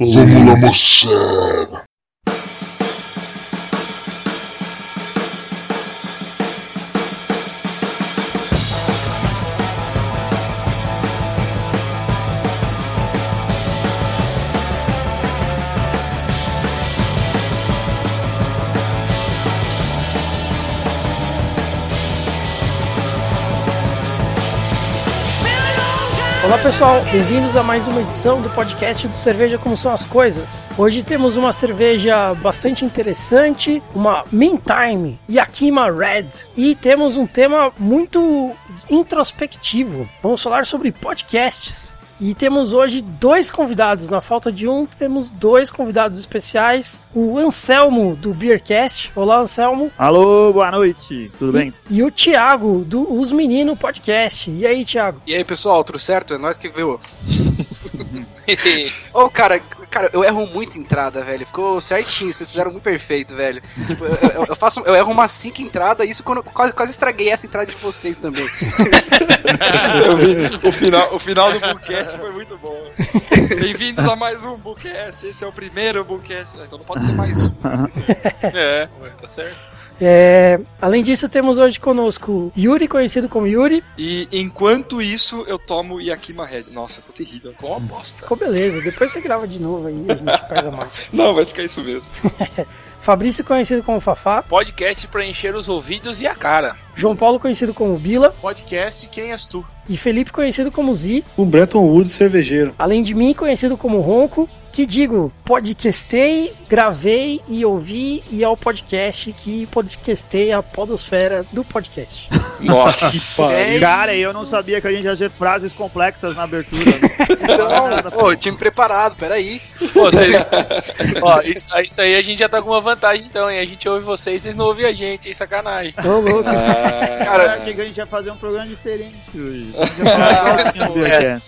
Vamos lá, moçada. Olá pessoal, bem-vindos a mais uma edição do podcast do Cerveja Como São as Coisas. Hoje temos uma cerveja bastante interessante, uma Meantime Yakima Red, e temos um tema muito introspectivo. Vamos falar sobre podcasts. E temos hoje dois convidados. Na falta de um, temos dois convidados especiais. O Anselmo, do Beercast. Olá, Anselmo. Alô, boa noite. Tudo bem? E o Thiago, do Os Menino Podcast. E aí, Thiago? E aí, pessoal, tudo certo? É nós que viu. Ô, oh, cara, cara, eu erro muito entrada, velho. Ficou certinho, vocês fizeram muito perfeito, velho. Tipo, eu, eu, eu faço, eu erro umas 5 entradas, isso quando quase, quase estraguei essa entrada de vocês também. eu vi, o final, o final do Bookcast foi muito bom. Bem-vindos a mais um Bookcast. Esse é o primeiro Bookcast. Então não pode ser mais um. é, tá certo. É, além disso, temos hoje conosco Yuri, conhecido como Yuri. E enquanto isso, eu tomo Yakima Red. Nossa, ficou terrível. Ficou uma bosta. Ficou beleza. Depois você grava de novo aí a gente faz a mais. Não, vai ficar isso mesmo. Fabrício, conhecido como Fafá. Podcast para encher os ouvidos e a cara. João Paulo, conhecido como Bila. Podcast Quem És Tu. E Felipe, conhecido como Zi. O Breton Wood, cervejeiro. Além de mim, conhecido como Ronco que digo, podcastei, gravei e ouvi e é o podcast que podcastei a podosfera do podcast. Nossa, que cara, eu não sabia que a gente ia fazer frases complexas na abertura. então, pô, time preparado, peraí. Pô, vocês... Ó, isso, isso, aí a gente já tá com uma vantagem então, hein? A gente ouve vocês, vocês não ouvem a gente, hein? Sacanagem. Ô, louco. Ah, cara, eu achei que a gente ia fazer um programa diferente hoje. É.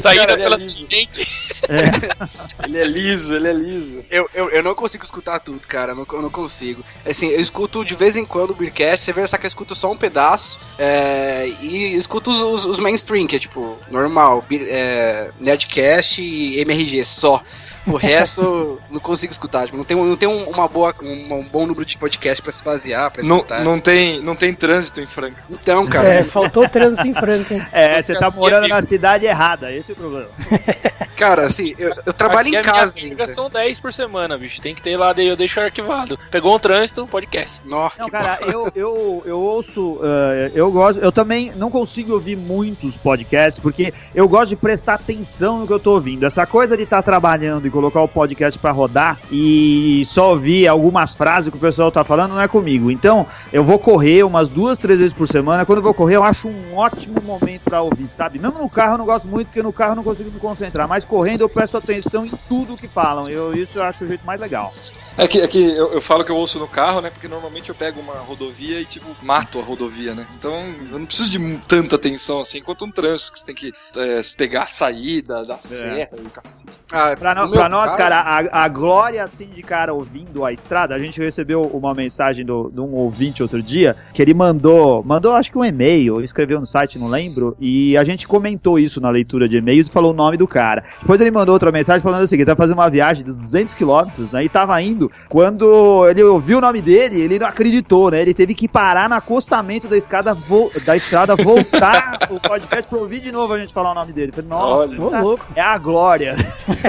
Saída pela gente. É. Ele é liso, ele é liso. Eu, eu, eu não consigo escutar tudo, cara. Eu não, eu não consigo. Assim, eu escuto de vez em quando o Beercast. Você vê essa que eu escuto só um pedaço. É, e escuto os, os, os, mainstream, que é tipo, normal. É, Nerdcast e MRG só. O resto não consigo escutar. Tipo, não tem, não tem uma boa, um, um bom número de podcast pra se basear, pra escutar. Não, não, tem, não tem trânsito em Franca. Então, cara. É, faltou trânsito em Franca. É, você tá morando na cidade errada, esse é o problema. Cara, assim, eu, eu trabalho Aqui em casa. Minha são 10 por semana, bicho. Tem que ter lá, eu deixo arquivado. Pegou um trânsito, podcast. Nossa, não, cara, eu, eu, eu ouço, uh, eu gosto, eu também não consigo ouvir muitos podcasts, porque eu gosto de prestar atenção no que eu tô ouvindo. Essa coisa de estar tá trabalhando e colocar o podcast para rodar e só ouvir algumas frases que o pessoal tá falando não é comigo. Então, eu vou correr umas duas, três vezes por semana. Quando eu vou correr, eu acho um ótimo momento para ouvir, sabe? Mesmo no carro eu não gosto muito, porque no carro eu não consigo me concentrar, mas correndo eu presto atenção em tudo que falam. Eu, isso eu acho o jeito mais legal. É que, é que eu, eu, falo que eu ouço no carro, né? Porque normalmente eu pego uma rodovia e, tipo, mato a rodovia, né? Então eu não preciso de tanta atenção assim quanto um trânsito, que você tem que é, pegar a saída, da é. seta e cacete. Ah, pra, pra nós, cara, a, a glória, assim, de cara ouvindo a estrada, a gente recebeu uma mensagem do, de um ouvinte outro dia, que ele mandou, mandou acho que um e-mail, escreveu no site, não lembro, e a gente comentou isso na leitura de e-mails e falou o nome do cara. Depois ele mandou outra mensagem falando o seguinte, tá fazendo uma viagem de 200 quilômetros, né? E tava indo quando ele ouviu o nome dele, ele não acreditou, né? Ele teve que parar no acostamento da escada, da estrada, voltar o podcast pra ouvir de novo a gente falar o nome dele. Falei, nossa, Olha, louco. é a glória.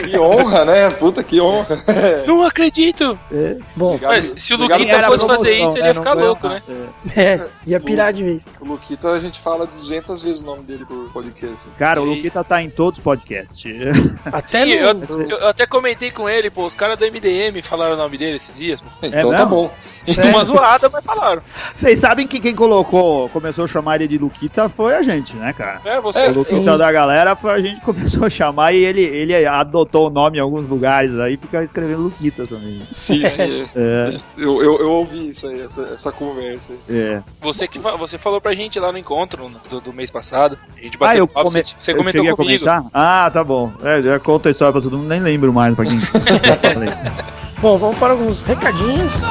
Que honra, né? Puta que honra. Não acredito. É. Bom, mas se o Luquita fosse fazer isso, ele ia ficar louco, né? É. é, ia pirar de vez. O Luquita, a gente fala 200 vezes o nome dele por podcast. Cara, o Luquita tá em todos os podcasts. Até Sim, no... eu, eu até comentei com ele, pô, os caras do MDM falaram o nome dele esses dias. Então é tá bom. Uma zoada, mas falaram. Vocês sabem que quem colocou, começou a chamar ele de Luquita foi a gente, né, cara? É, você. O Luquita da galera foi a gente que começou a chamar e ele, ele adotou o nome em alguns lugares aí, fica escrevendo Luquita também. Sim, sim. É. Eu, eu, eu, ouvi isso aí, essa, essa conversa. É. Você, que, você falou pra gente lá no encontro do, do mês passado. A gente bateu ah, eu papo, come... você, você comentou comigo. Comentar? Ah, tá bom. É, já conta a história pra todo mundo, nem lembro mais pra quem. Bom, vamos para alguns recadinhos.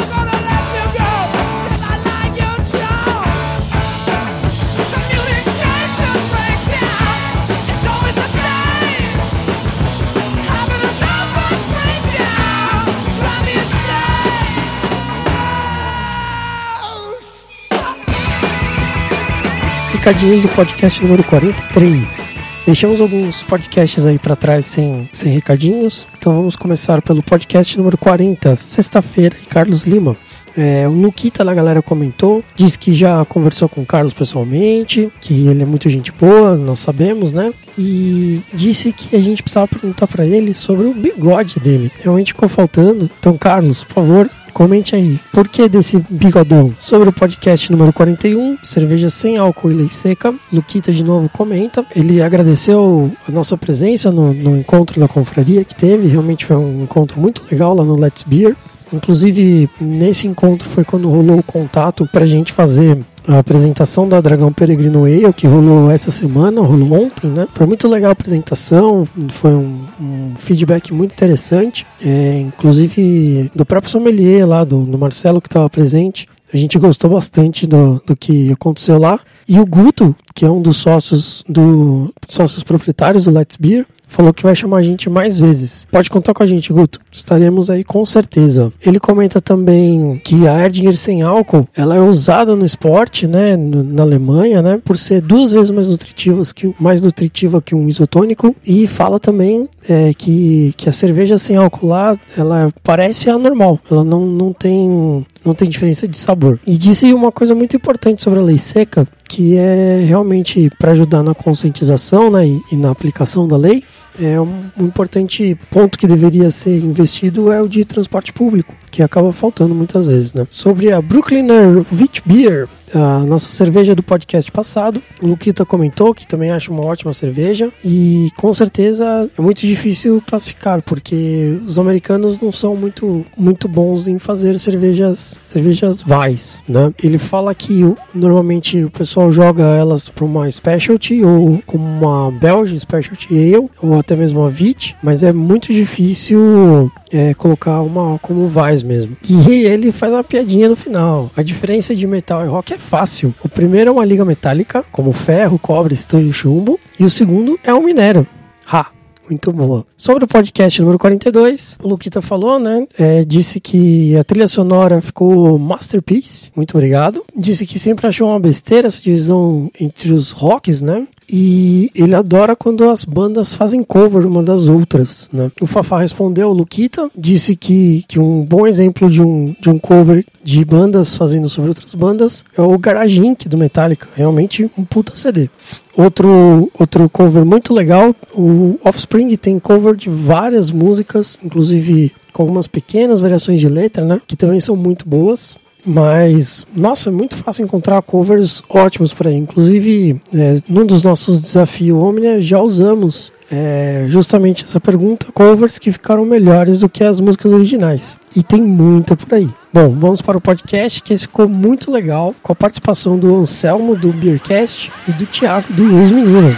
Recadinhos do podcast número 43. Deixamos alguns podcasts aí para trás sem, sem recadinhos, então vamos começar pelo podcast número 40, sexta-feira, Carlos Lima. É, o Luquita da galera comentou, disse que já conversou com o Carlos pessoalmente, que ele é muito gente boa, nós sabemos, né? E disse que a gente precisava perguntar para ele sobre o bigode dele. Realmente ficou faltando. Então, Carlos, por favor, Comente aí, por que desse bigodão? Sobre o podcast número 41, cerveja sem álcool e lei seca, Luquita de novo comenta. Ele agradeceu a nossa presença no, no encontro da confraria que teve, realmente foi um encontro muito legal lá no Let's Beer. Inclusive, nesse encontro foi quando rolou o contato pra gente fazer a apresentação da Dragão Peregrino Ale, que rolou essa semana, rolou ontem, né? Foi muito legal a apresentação, foi um, um feedback muito interessante, é, inclusive do próprio sommelier lá, do, do Marcelo que estava presente. A gente gostou bastante do, do que aconteceu lá. E o Guto, que é um dos sócios do sócios proprietários do Let's Beer, falou que vai chamar a gente mais vezes. Pode contar com a gente, Guto. Estaremos aí com certeza. Ele comenta também que a Erdinger sem álcool, ela é usada no esporte, né, na Alemanha, né, por ser duas vezes mais nutritiva que mais nutritiva que um isotônico e fala também é, que, que a cerveja sem álcool lá, ela parece anormal. Ela não, não tem não tem diferença de sabor. E disse uma coisa muito importante sobre a lei seca, que é realmente para ajudar na conscientização né, e, e na aplicação da lei, é um, importante ponto que deveria ser investido é o de transporte público, que acaba faltando muitas vezes, né? Sobre a Brooklyner Wheat Beer, a nossa cerveja do podcast passado, o Luquita comentou que também acha uma ótima cerveja e com certeza é muito difícil classificar porque os americanos não são muito muito bons em fazer cervejas cervejas vais, né? Ele fala que normalmente o pessoal joga elas para uma specialty ou como uma Belgian specialty ale ou até mesmo a Vit, mas é muito difícil é, colocar uma como Vais mesmo. E ele faz uma piadinha no final. A diferença de metal e rock é fácil. O primeiro é uma liga metálica, como ferro, cobre, estanho e chumbo, e o segundo é um minério. Ha! Muito boa. Sobre o podcast número 42, o Luquita falou, né? É, disse que a trilha sonora ficou masterpiece. Muito obrigado. Disse que sempre achou uma besteira essa divisão entre os rocks, né? E ele adora quando as bandas fazem cover uma das outras, né? O Fafá respondeu, o Luquita, disse que, que um bom exemplo de um, de um cover de bandas fazendo sobre outras bandas é o Garage Inc. do Metallica. Realmente um puta CD. Outro, outro cover muito legal, o Offspring tem cover de várias músicas, inclusive com algumas pequenas variações de letra, né? Que também são muito boas. Mas, nossa, é muito fácil encontrar covers ótimos por aí. Inclusive, é, num dos nossos desafios Omnia, já usamos é, justamente essa pergunta: covers que ficaram melhores do que as músicas originais. E tem muita por aí. Bom, vamos para o podcast, que esse ficou muito legal, com a participação do Anselmo, do Beercast, e do Thiago, do Luiz Menino.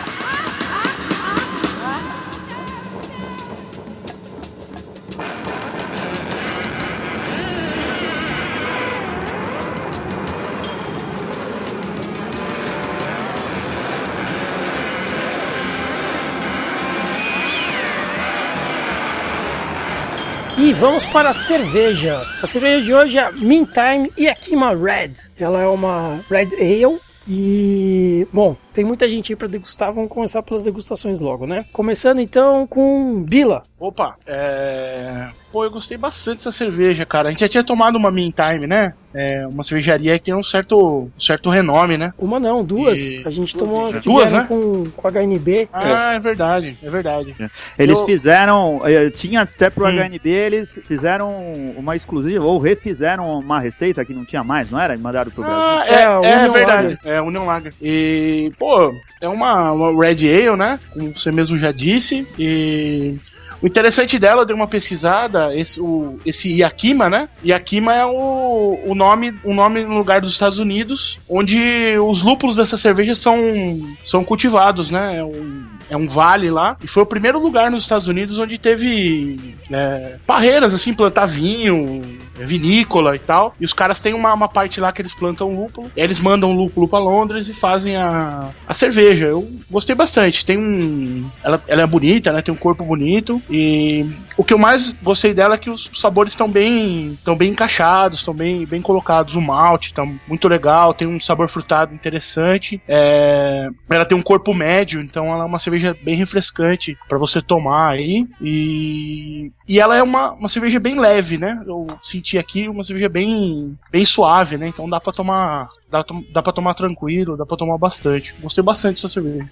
Vamos para a cerveja. A cerveja de hoje é a Meantime Yakima Red. Ela é uma Red Ale e, bom, tem muita gente aí para degustar. Vamos começar pelas degustações logo, né? Começando então com Bila. Opa, é. Pô, eu gostei bastante dessa cerveja, cara. A gente já tinha tomado uma Meantime, né? É uma cervejaria que tem um certo, um certo renome, né? Uma não, duas. E... A gente duas, tomou as que duas, né? com, com HNB. Ah, é. é verdade, é verdade. Eles eu... fizeram, eh, tinha até pro hum. HNB, eles fizeram uma exclusiva, ou refizeram uma receita que não tinha mais, não era? E mandaram pro Brasil. Ah, é, é, é verdade. Lager. É, Union Lager. E, pô, é uma, uma Red Ale, né? Como você mesmo já disse. E o interessante dela, eu dei uma pesquisada, esse, o, esse Yakima, né? Yakima é o, o nome o nome no lugar dos Estados Unidos, onde os lúpulos dessa cerveja são, são cultivados, né? É um, é um vale lá. E foi o primeiro lugar nos Estados Unidos onde teve é, assim, plantar vinho, vinícola e tal. E os caras têm uma, uma parte lá que eles plantam lúpulo. eles mandam lúpulo para Londres e fazem a, a cerveja. Eu gostei bastante. Tem um. Ela, ela é bonita, né? Tem um corpo bonito. E o que eu mais gostei dela é que os sabores estão bem, estão bem encaixados, estão bem, bem colocados. O malte tá muito legal, tem um sabor frutado interessante. É, ela tem um corpo médio, então ela é uma cerveja bem refrescante para você tomar aí. E, e ela é uma, uma cerveja bem leve, né? Eu senti aqui uma cerveja bem, bem suave, né? Então dá para tomar, dá, dá para tomar tranquilo, dá para tomar bastante. Gostei bastante dessa cerveja.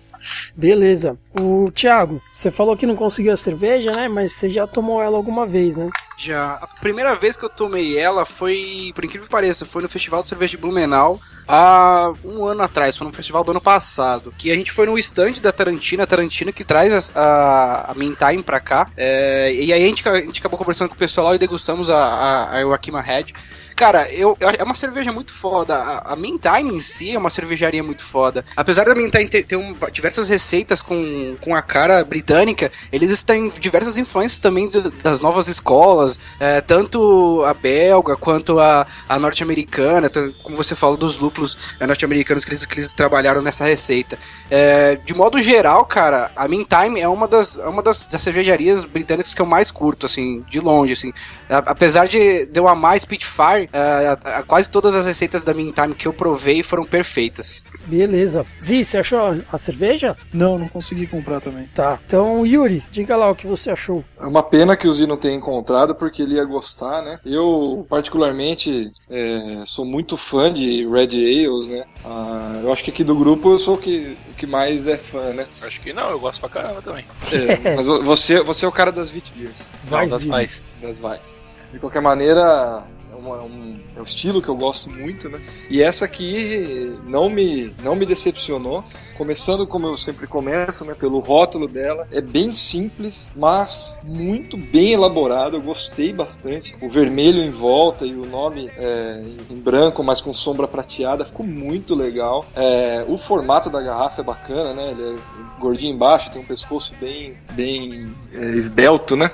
Beleza. O Thiago, você falou que não conseguiu a cerveja, né? Mas você já tomou ela alguma vez, né? Já. A primeira vez que eu tomei ela foi, por incrível que pareça, foi no Festival de Cerveja de Blumenau há um ano atrás, foi no festival do ano passado, que a gente foi no stand da Tarantina, a Tarantina que traz a, a, a Mintime pra cá, é, e aí a gente, a gente acabou conversando com o pessoal lá e degustamos a, a, a Wakima Red. Cara, eu, é uma cerveja muito foda. A, a Mintime em si é uma cervejaria muito foda. Apesar da Mintime ter, ter um, diversas receitas com, com a cara britânica, eles têm diversas influências também do, das novas escolas, é, tanto a belga quanto a, a norte-americana, como você falou dos lúpulos é, norte-americanos que eles, que eles trabalharam nessa receita. É, de modo geral, cara, a Mintime é uma das, é uma das, das cervejarias britânicas que eu mais curto, assim, de longe, assim. A, apesar de, de eu amar Spitfire, é, quase todas as receitas da Mintime que eu provei foram perfeitas. Beleza. Zi, você achou a cerveja? Não, não consegui comprar também. Tá. Então, Yuri, diga lá o que você achou. É uma pena que o Zi não tenha encontrado, porque ele ia gostar, né? Eu, particularmente, é, sou muito fã de Red Ales, né? Ah, eu acho que aqui do grupo eu sou o que, o que mais é fã, né? Acho que não, eu gosto pra caramba também. É, mas você, você é o cara das Vitbeers. Das mais. Das Vais. De qualquer maneira, uma, um, é um estilo que eu gosto muito, né? E essa aqui não me, não me decepcionou. Começando como eu sempre começo, né? Pelo rótulo dela. É bem simples, mas muito bem elaborado. Eu gostei bastante. O vermelho em volta e o nome é, em branco, mas com sombra prateada. Ficou muito legal. É, o formato da garrafa é bacana, né? Ele é gordinho embaixo, tem um pescoço bem, bem é, esbelto, né?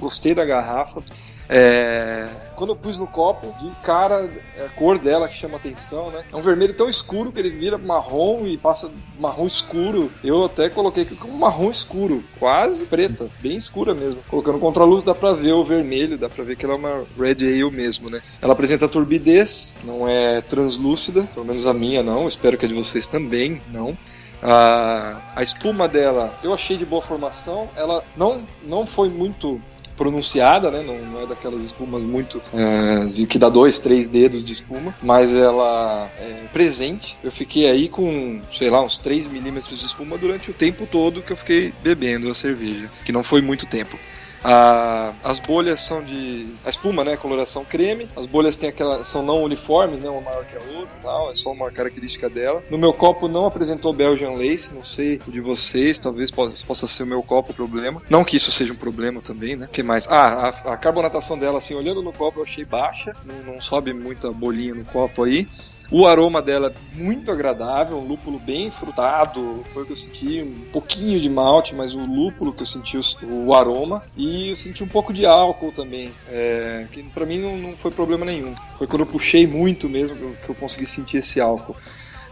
Gostei da garrafa. É, quando eu pus no copo, de cara, é a cor dela que chama atenção, né? É um vermelho tão escuro que ele vira marrom e passa marrom escuro. Eu até coloquei aqui como marrom escuro, quase preta, bem escura mesmo. Colocando contra a luz dá pra ver o vermelho, dá pra ver que ela é uma Red Ale mesmo, né? Ela apresenta turbidez, não é translúcida, pelo menos a minha não, espero que a de vocês também não. A, a espuma dela eu achei de boa formação, ela não, não foi muito pronunciada, né? Não, não é daquelas espumas muito é, que dá dois, três dedos de espuma, mas ela é presente. Eu fiquei aí com, sei lá, uns 3 milímetros de espuma durante o tempo todo que eu fiquei bebendo a cerveja, que não foi muito tempo. A, as bolhas são de. A espuma, né? Coloração creme. As bolhas têm aquela, são não uniformes, né? Uma maior que a outra tal. É só uma característica dela. No meu copo não apresentou Belgian Lace. Não sei o de vocês. Talvez possa, possa ser o meu copo o problema. Não que isso seja um problema também, né? O que mais? Ah, a, a, carbonatação dela, assim, olhando no copo, eu achei baixa. Não, não sobe muita bolinha no copo aí. O aroma dela é muito agradável, um lúpulo bem frutado, foi o que eu senti, um pouquinho de malte, mas o lúpulo que eu senti o, o aroma. E eu senti um pouco de álcool também, é, que para mim não, não, foi problema nenhum. Foi quando eu puxei muito mesmo que eu, que eu consegui sentir esse álcool.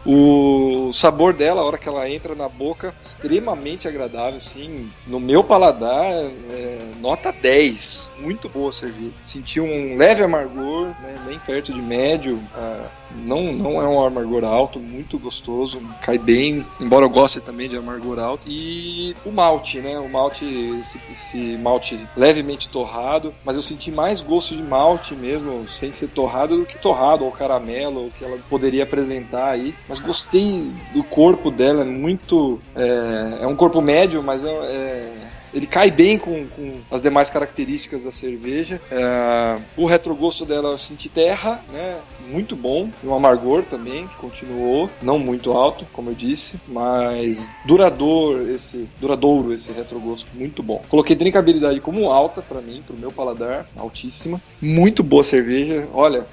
O sabor dela, a hora que ela entra na boca, extremamente agradável, sim. No meu paladar, é, nota 10. Muito boa a. Senti um leve amargor, né, bem perto de médio. Ah, não, não é um amargor alto, muito gostoso, cai bem, embora eu goste também de amargor alto. E o malte, né? O malte, esse, esse malte levemente torrado, mas eu senti mais gosto de malte mesmo, sem ser torrado, do que torrado ou caramelo, ou que ela poderia apresentar aí. Mas gostei do corpo dela, é muito. É, é um corpo médio, mas é, é ele cai bem com, com as demais características da cerveja. É, o retrogosto dela eu senti terra, né? Muito bom. E um amargor também, que continuou. Não muito alto, como eu disse, mas duradouro esse, duradouro esse retrogosto, muito bom. Coloquei drinkabilidade como alta para mim, pro meu paladar, altíssima. Muito boa cerveja. Olha,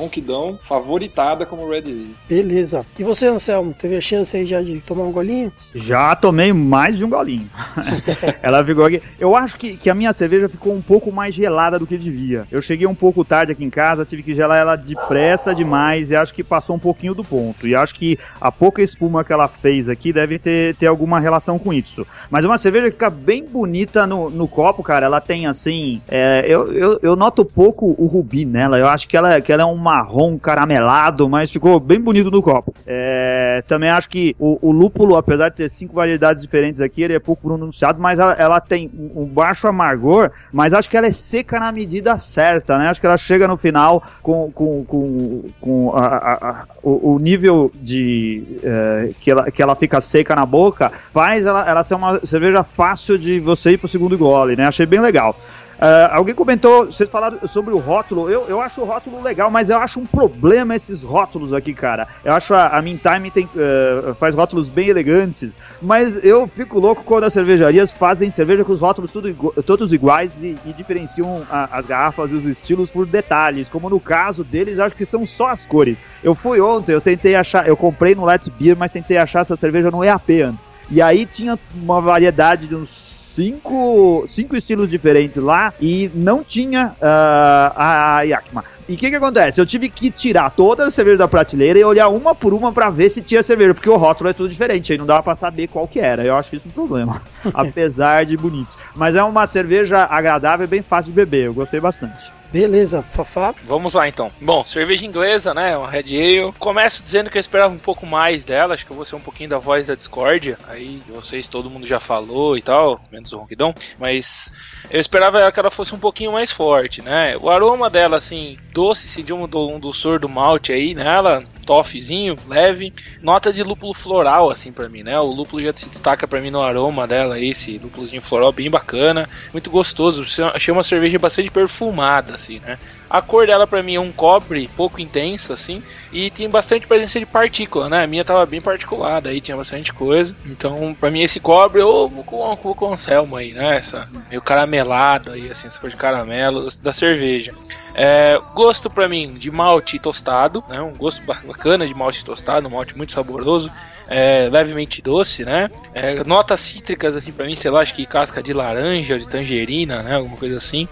ronquidão, favoritada como Red Ale. Beleza. E você, Anselmo, teve a chance aí já de tomar um golinho? Já tomei mais de um golinho. Ela ficou aqui. Eu acho que, que a minha cerveja ficou um pouco mais gelada do que devia. Eu cheguei um pouco tarde aqui em casa, tive que gelar ela depressa demais e acho que passou um pouquinho do ponto. E acho que a pouca espuma que ela fez aqui deve ter, ter alguma relação com isso. Mas uma cerveja que fica bem bonita no, no copo, cara. Ela tem assim. é, eu, eu, eu noto pouco o rubi nela. Eu acho que ela, que ela é um marrom caramelado, mas ficou bem bonito no copo. É, também acho que o, o lúpulo, apesar de ter cinco variedades diferentes aqui, ele é pouco pronunciado, mas ela, ela tem um, baixo amargor, mas acho que ela é seca na medida certa, né? Acho que ela chega no final com, com, com, com a- a- a- o, o nível de é, que, ela, que ela fica seca na boca, faz ela, ela ser uma cerveja fácil de você ir pro segundo gole, né? Achei bem legal. Ah, alguém comentou, vocês falaram sobre o rótulo. Eu, eu acho o rótulo legal, mas eu acho um problema esses rótulos aqui, cara. Eu acho a, a Meantime tem, eh, faz rótulos bem elegantes, mas eu fico louco quando as cervejarias fazem cerveja com os rótulos tudo todos iguais e, e diferenciam a- as garrafas e os estilos por detalhes. Como no caso deles, acho que são só as cores. Eu fui ontem, eu tentei achar, eu comprei no Let's Beer, mas tentei achar essa cerveja no EAP antes. E aí tinha uma variedade de uns cinco, cinco estilos diferentes lá e não tinha ah, a, Yakima. E o que que acontece? Eu tive que tirar todas as cervejas da prateleira e olhar uma por uma pra ver se tinha cerveja, porque o rótulo é tudo diferente, aí não dava pra saber qual que era. Eu acho isso um problema, apesar de bonito. Mas é uma cerveja agradável e bem fácil de beber, eu gostei bastante. Beleza, Fafá. Vamos lá então. Bom, cerveja inglesa, né? Uma Red Ale. Começo dizendo que eu esperava um pouco mais dela. Acho que eu vou ser um pouquinho da voz da discórdia. Aí vocês, todo mundo já falou e tal, menos o Ronquidão. Mas eu esperava que ela fosse um pouquinho mais forte, né? O aroma dela, assim, doce, um, do- um doçor do malte aí nela. Toffezinho, leve. Nota de lúpulo floral, assim, pra mim, né? O lúpulo já se destaca pra mim no aroma dela, esse lúpulozinho floral bem bacana. Muito gostoso. Achei uma cerveja bastante perfumada, assim, né? A cor dela pra mim é um cobre pouco intenso, assim, e tem bastante presença de partícula, né? A minha tava bem particulada, aí tinha bastante coisa. Então, pra mim, esse cobre, vou com, com o Anselmo aí, né? Essa meio caramelado aí, assim, essa cor de caramelo da cerveja. É, gosto pra mim de malte tostado, né? Um gosto ba- bacana de malte tostado, um malte muito saboroso. É, levemente doce, né? É, notas cítricas, assim, pra mim, sei lá, acho que casca de laranja, de tangerina, né? Alguma coisa assim.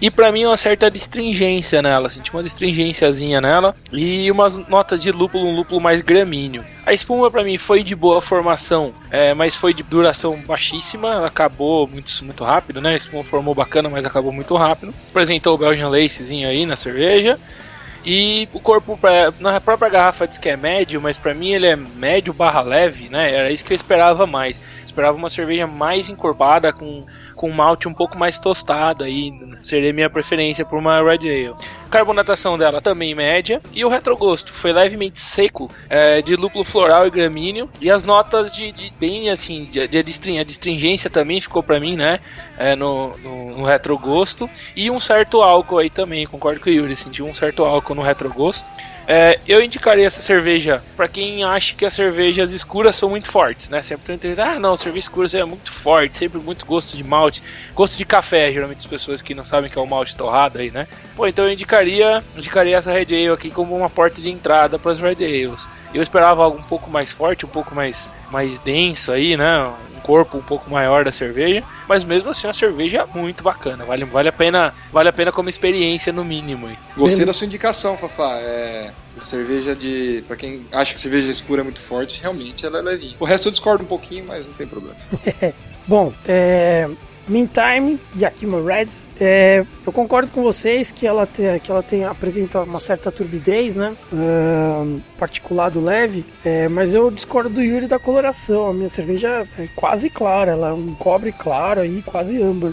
E pra mim uma certa distringência nela, assim, tinha uma distringênciazinha nela e umas notas de lúpulo, um lúpulo mais gramíneo. A espuma pra mim foi de boa formação, é, mas foi de duração baixíssima, ela acabou muito, muito rápido, né? A espuma formou bacana, mas acabou muito rápido. Apresentou o Belgian Lacezinho aí na cerveja. E o corpo, na própria garrafa diz que é médio, mas pra mim ele é médio barra leve, né? Era isso que eu esperava mais. Esperava uma cerveja mais encorpada, com, com malte um pouco mais tostado aí. Seria minha preferência por uma Red Ale. Carbonatação dela também média. E o retrogosto foi levemente seco, é, de lúpulo floral e gramíneo. E as notas de, de bem assim, de, de a distringência também ficou pra mim, né? É, no, no, no retrogosto. E um certo álcool aí também, concordo com o Yuri, senti um certo álcool no retrogosto. É, eu indicaria essa cerveja para quem acha que as cervejas escuras são muito fortes, né? Sempre tem ah, não, cerveja escura é muito forte, sempre muito gosto de malte, gosto de café, geralmente as pessoas que não sabem que é o malte torrado aí, né? Pô, então eu indicaria, indicaria essa Red Ale aqui como uma porta de entrada para as Red Ales. Eu esperava algo um pouco mais forte, um pouco mais, mais denso aí, né? Um corpo um pouco maior da cerveja, mas mesmo assim uma cerveja muito bacana. Vale, vale a pena, vale a pena como experiência no mínimo. Aí. Gostei da sua indicação, Fafá. É, essa cerveja de. Pra quem acha que cerveja escura é muito forte, realmente ela é levinha. O resto eu discordo um pouquinho, mas não tem problema. Bom, é, Meantime, Yakima Red, é, eu concordo com vocês que ela, te, que ela tem, apresenta uma certa turbidez, né? Ahn, particulado leve, é, mas eu discordo do Yuri da coloração. A minha cerveja é quase clara, ela é um cobre claro aí, quase âmbar.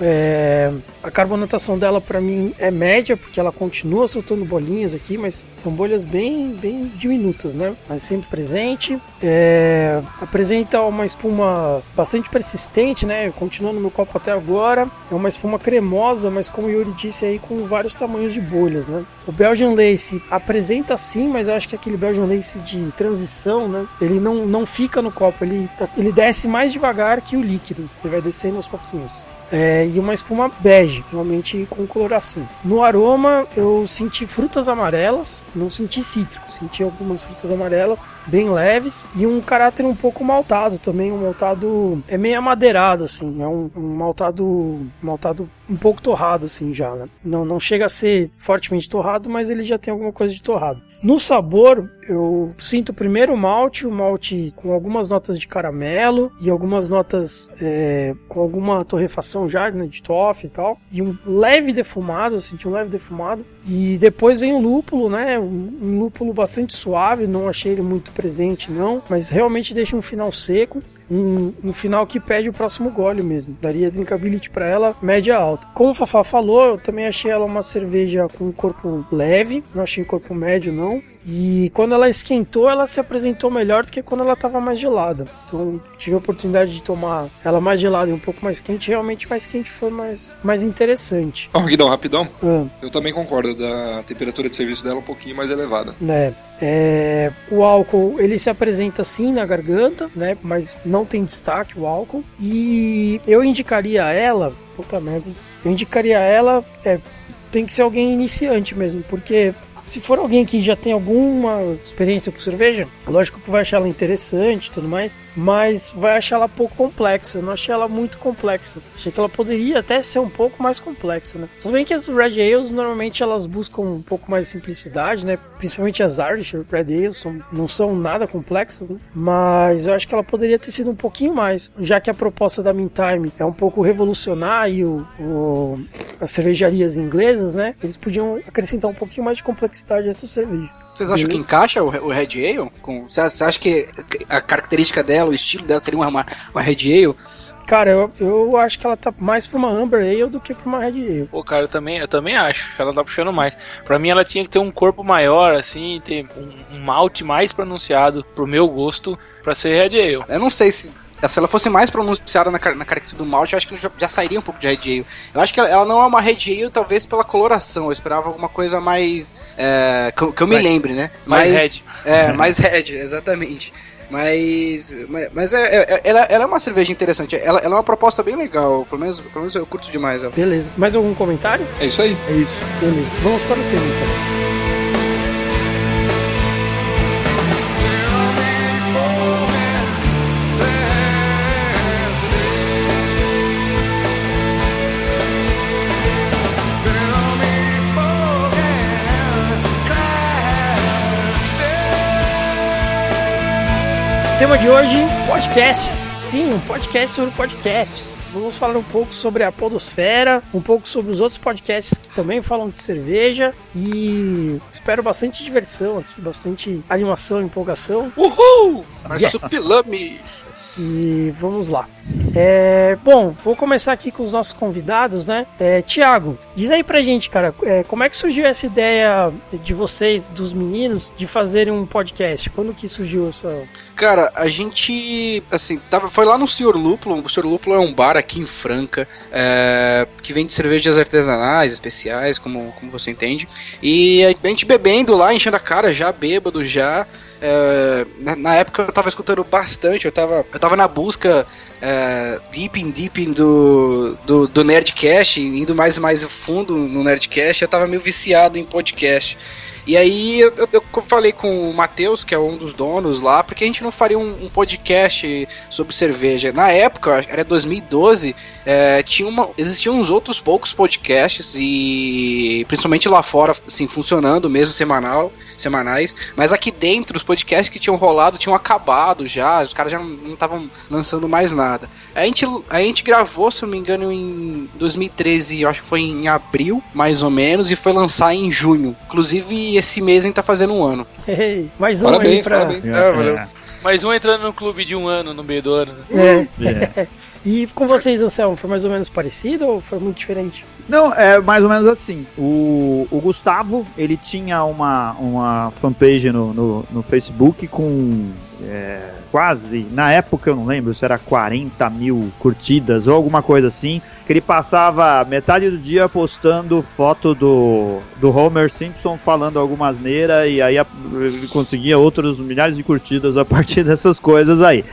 É, a carbonatação dela para mim é média, porque ela continua soltando bolinhas aqui, mas são bolhas bem, bem diminutas, né? Mas sempre presente. É, apresenta uma espuma bastante persistente, né? Continua no meu copo até agora. É uma espuma cremosa, mas como o Yuri disse aí, com vários tamanhos de bolhas, né? O Belgian Lace apresenta sim, mas eu acho que aquele Belgian Lace de transição, né? Ele não, não fica no copo, ele, ele desce mais devagar que o líquido. Ele vai descendo aos pouquinhos. É, e uma espuma bege, realmente com coloração. No aroma eu senti frutas amarelas, não senti cítricos, senti algumas frutas amarelas bem leves e um caráter um pouco maltado também, um maltado é meio amadeirado assim, é um, um maltado maltado um pouco torrado assim já, né? Não não chega a ser fortemente torrado, mas ele já tem alguma coisa de torrado. No sabor, eu sinto primeiro o malte, o malte com algumas notas de caramelo e algumas notas é, com alguma torrefação já, né, de toffee e tal, e um leve defumado, eu senti um leve defumado, e depois vem o lúpulo, né, um, um lúpulo bastante suave, não achei ele muito presente não, mas realmente deixa um final seco, um, um, final que pede o próximo gole mesmo. Daria drinkability para ela média alta. Como o Fafá falou, eu também achei ela uma cerveja com corpo leve, não achei corpo médio não. E quando ela esquentou, ela se apresentou melhor do que quando ela estava mais gelada. Então tive a oportunidade de tomar ela mais gelada e um pouco mais quente. Realmente mais quente foi mais, mais interessante. Ó, oh, Guidão, rapidão. Ah. Eu também concordo da temperatura de serviço dela um pouquinho mais elevada. É. É, o álcool ele se apresenta assim na garganta, né? Mas não tem destaque o álcool. E eu indicaria ela, puta merda, eu indicaria ela, é, tem que ser alguém iniciante mesmo, porque se for alguém que já tem alguma experiência com cerveja, lógico que vai achar ela interessante e tudo mais, mas vai achar ela pouco complexa. Eu não achei ela muito complexa. Achei que ela poderia até ser um pouco mais complexa, né? Tudo bem que as Red Ales normalmente elas buscam um pouco mais de simplicidade, né? Principalmente as Irish Red Ales são, não são nada complexas, né? Mas eu acho que ela poderia ter sido um pouquinho mais, já que a proposta da Meantime é um pouco revolucionar o, o, as cervejarias inglesas, né? Eles podiam acrescentar um pouquinho mais de complexidade complexidade dessa cerveja. Vocês acham Beleza? que encaixa o, o Red Ale? Com, você acha que a característica dela, o estilo dela seria uma, uma Red Ale? Cara, eu, eu acho que ela tá mais pra uma Amber Ale do que pra uma Red Ale. Pô, cara, eu também, eu também acho que ela tá puxando mais. Pra mim, ela tinha que ter um corpo maior, assim, ter um, um malte mais pronunciado pro meu gosto pra ser Red Ale. Eu não sei se se ela fosse mais pronunciada na, na característica do malte, eu acho que já, já, sairia um pouco de Red Ale. Eu acho que ela, ela, não é uma Red Ale, talvez pela coloração. Eu esperava alguma coisa mais. É, que, que, eu me lembre, né? Mais, mais Red. É, mais Red, exatamente. Mas, mas, mas é, é, ela, ela, é uma cerveja interessante. Ela, ela, é uma proposta bem legal. Pelo menos, pelo menos eu curto demais ela. Beleza. Mais algum comentário? É isso aí. É isso. Beleza. Vamos para o tema então. Tema de hoje, podcasts. Sim, um podcast sobre podcasts. Vamos falar um pouco sobre a Podosfera, um pouco sobre os outros podcasts que também falam de cerveja e espero bastante diversão aqui, bastante animação, empolgação. Uhul! Marsupilame! Yes. E vamos lá. É, bom, vou começar aqui com os nossos convidados, né? É, Tiago, diz aí pra gente, cara, é, como é que surgiu essa ideia de vocês, dos meninos, de fazerem um podcast? Quando que surgiu essa. Cara, a gente, assim, tava, foi lá no Senhor Lúpulo. O Senhor Lúpulo é um bar aqui em Franca é, que vende cervejas artesanais, especiais, como, como você entende. E a gente bebendo lá, enchendo a cara, já bêbado, já. É, na, na, época eu tava escutando bastante, eu tava, eu tava na busca é, deep in deep in do, do, do Nerdcast, indo mais e mais fundo no Nerdcast, eu tava meio viciado em podcast. E aí eu, eu, eu falei com o Matheus, que é um dos donos lá, porque a gente não faria um, um podcast sobre cerveja. Na época, era 2012, é, tinha uma, existiam uns outros poucos podcasts e principalmente lá fora, assim, funcionando mesmo semanal, semanais, mas aqui dentro os podcasts que tinham rolado tinham acabado já, os caras já não estavam lançando mais nada. A gente, a gente gravou, se não me engano, em 2013, eu acho que foi em abril, mais ou menos, e foi lançar em junho. Inclusive, esse mês a gente tá fazendo um ano. Ei, mais um parabéns, aí pra... Parabéns. É, valeu. Mais um entrando no clube de um ano no meio do ano. É. é. E com vocês, Anselmo, foi mais ou menos parecido ou foi muito diferente? Não, é mais ou menos assim. O, o Gustavo, ele tinha uma, uma fanpage no, no, no Facebook com é, quase, na época eu não lembro se era 40 mil curtidas ou alguma coisa assim, que ele passava metade do dia postando foto do, do Homer Simpson falando alguma asneira e aí a- ele conseguia outros milhares de curtidas a partir dessas coisas aí.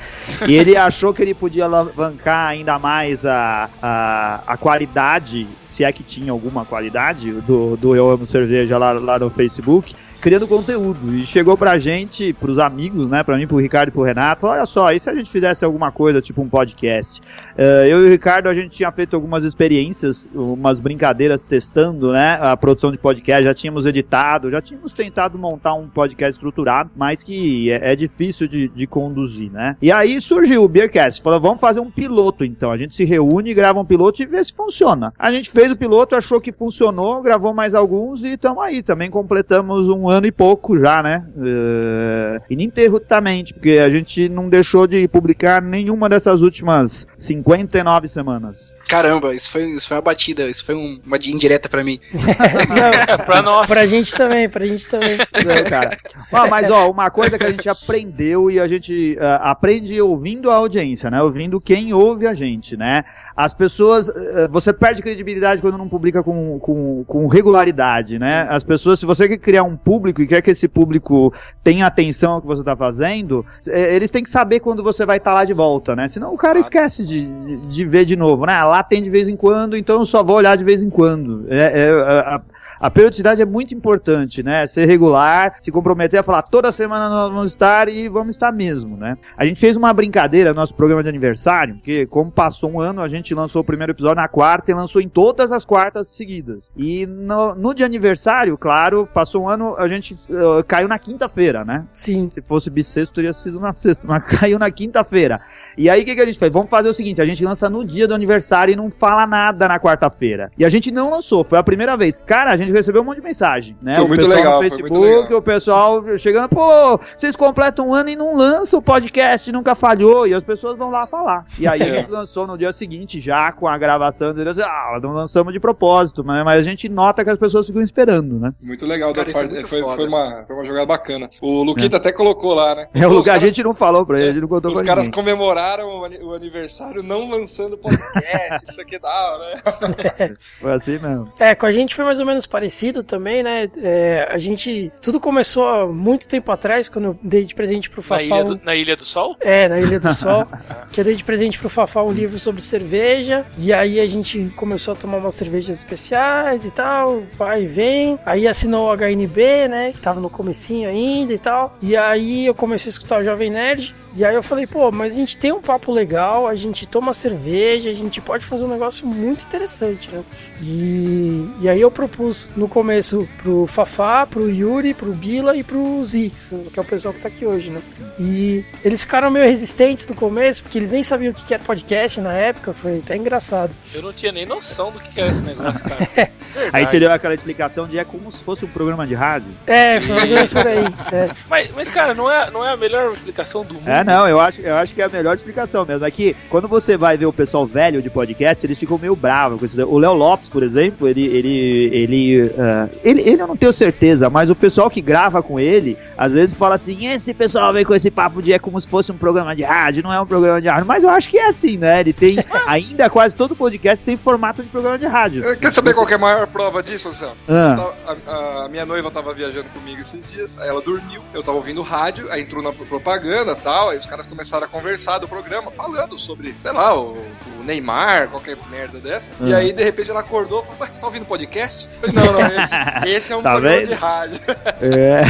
E ele achou que ele podia alavancar ainda mais a, a, a qualidade, se é que tinha alguma qualidade, do, do Eu Amo Cerveja lá, lá no Facebook, criando conteúdo. E chegou pra gente, pros amigos, né, pra mim, pro Ricardo e pro Renato, falou, olha só, e se a gente fizesse alguma coisa, tipo um podcast? Eh, eu e o Ricardo, a gente tinha feito algumas experiências, umas brincadeiras testando, né, a produção de podcast, já tínhamos editado, já tínhamos tentado montar um podcast estruturado, mas que é, é difícil de, de conduzir, né? E aí surgiu o Beercast, falou, vamos fazer um piloto, então. A gente se reúne, grava um piloto e vê se funciona. A gente fez o piloto, achou que funcionou, gravou mais alguns e estamos aí. Também completamos um ano e pouco já, né? Eh, ininterruptamente, porque a gente não deixou de publicar nenhuma dessas últimas 59 semanas. Caramba, isso foi, isso foi uma batida, isso foi um- uma indireta pra mim. Não, É pra nós. pra gente também, pra gente também. Não, cara. Ó, mas ó, uma coisa que a gente aprendeu e a gente ah, aprende ouvindo a audiência, né? Ouvindo quem ouve a gente, né? As pessoas, ah, você perde credibilidade quando não publica com, com, com regularidade, né? As pessoas, se você quer criar um público e quer que esse público tenha atenção ao que você tá fazendo, eh, eles têm que saber quando você vai estar lá de volta, né? Senão o cara esquece de, de, de ver de novo, né? Lá tem de vez em quando, então eu só vou olhar de vez em quando. É, é, a- a periodicidade é muito importante, né? Ser regular, se comprometer a falar toda semana nós vamos estar e vamos estar mesmo, né? A gente fez uma brincadeira no nosso programa de aniversário, que como passou um ano, a gente lançou o primeiro episódio na quarta e lançou em todas as quartas seguidas. E no, no de aniversário, claro, passou um ano, a gente eh, caiu na quinta-feira, né? Sim. Se fosse bissexto, teria sido na sexta, mas caiu na quinta-feira. E aí, o que, que a gente fez? Vamos fazer o seguinte: a gente lança no dia do aniversário e não fala nada na quarta-feira. E a gente não lançou, foi a primeira vez. Cara, a gente recebeu um monte de mensagem, né? Foi o muito pessoal legal, no foi Facebook, muito legal. o pessoal chegando, pô, vocês completam um ano e não lançam o podcast, nunca falhou. E as pessoas vão lá falar. E aí a É. gente lançou no dia seguinte, já com a gravação, dizendo assim, ah, não lançamos de propósito, mas, mas a gente nota que as pessoas ficam esperando, né? Muito legal Cara, da é parte. muito foi, foi, uma, foi uma jogada bacana. O Luquita até colocou lá, né? É o lugar, a caras- gente não falou pra ele, a gente não contou Os caras ninguém. comemoraram o ani- o aniversário não lançando podcast, isso aqui é da hora, né? Foi assim mesmo. É, com a gente foi mais ou menos parecido também, né? É, a gente. Tudo começou há muito tempo atrás, quando eu dei de presente pro Na Fafá. ilha, um- do, na ilha do Sol? É, na Ilha do Sol. que eu dei de presente pro Fafá um livro sobre cerveja. E aí a gente começou a tomar umas cervejas especiais e tal. Vai e vem. Aí assinou o HNB, né? Que tava no comecinho ainda e tal. E aí eu comecei a escutar o Jovem Nerd. E aí eu falei, pô, mas a gente tem um papo legal, a gente toma cerveja, a gente pode fazer um negócio muito interessante, né? E, e aí eu propus no começo pro Fafá, pro Yuri, pro Bila e pro Zix, que é o pessoal que tá aqui hoje, né? E eles ficaram meio resistentes no começo, porque eles nem sabiam o que era podcast na época, foi até engraçado. Eu não tinha nem noção do que, que era esse negócio, cara. Aí você deu aquela explicação de é como se fosse um programa de rádio. É, foi mais ou menos por aí. É. Mas, mas, cara, não é, não é a melhor explicação do mundo. É, não, eu acho, eu acho que é a melhor explicação mesmo. É que quando você vai ver o pessoal velho de podcast, eles ficam meio bravos com isso. O Léo Lopes, por exemplo, ele. Ele, ele, ah, ele, ele eu não tenho certeza, mas o pessoal que grava com ele, às vezes fala assim: esse pessoal vem com esse papo de é como se fosse um programa de rádio, não é um programa de rádio. Mas eu acho que é assim, né? Ele tem. ainda quase todo podcast tem formato de programa de rádio. Quer saber qual que é a maior prova disso, Anselmo? Ah. Tava- A, a minha noiva tava viajando comigo esses dias, aí ela dormiu, eu tava ouvindo rádio, aí entrou na propaganda e tal, aí os caras começaram a conversar do programa, falando sobre, sei lá, o, o Neymar, qualquer merda dessa. E Ah. aí, de repente, ela acordou e falou, ué, você tá ouvindo podcast? Eu falei, não, não, esse, esse é um Tá programa vendo? de rádio. É.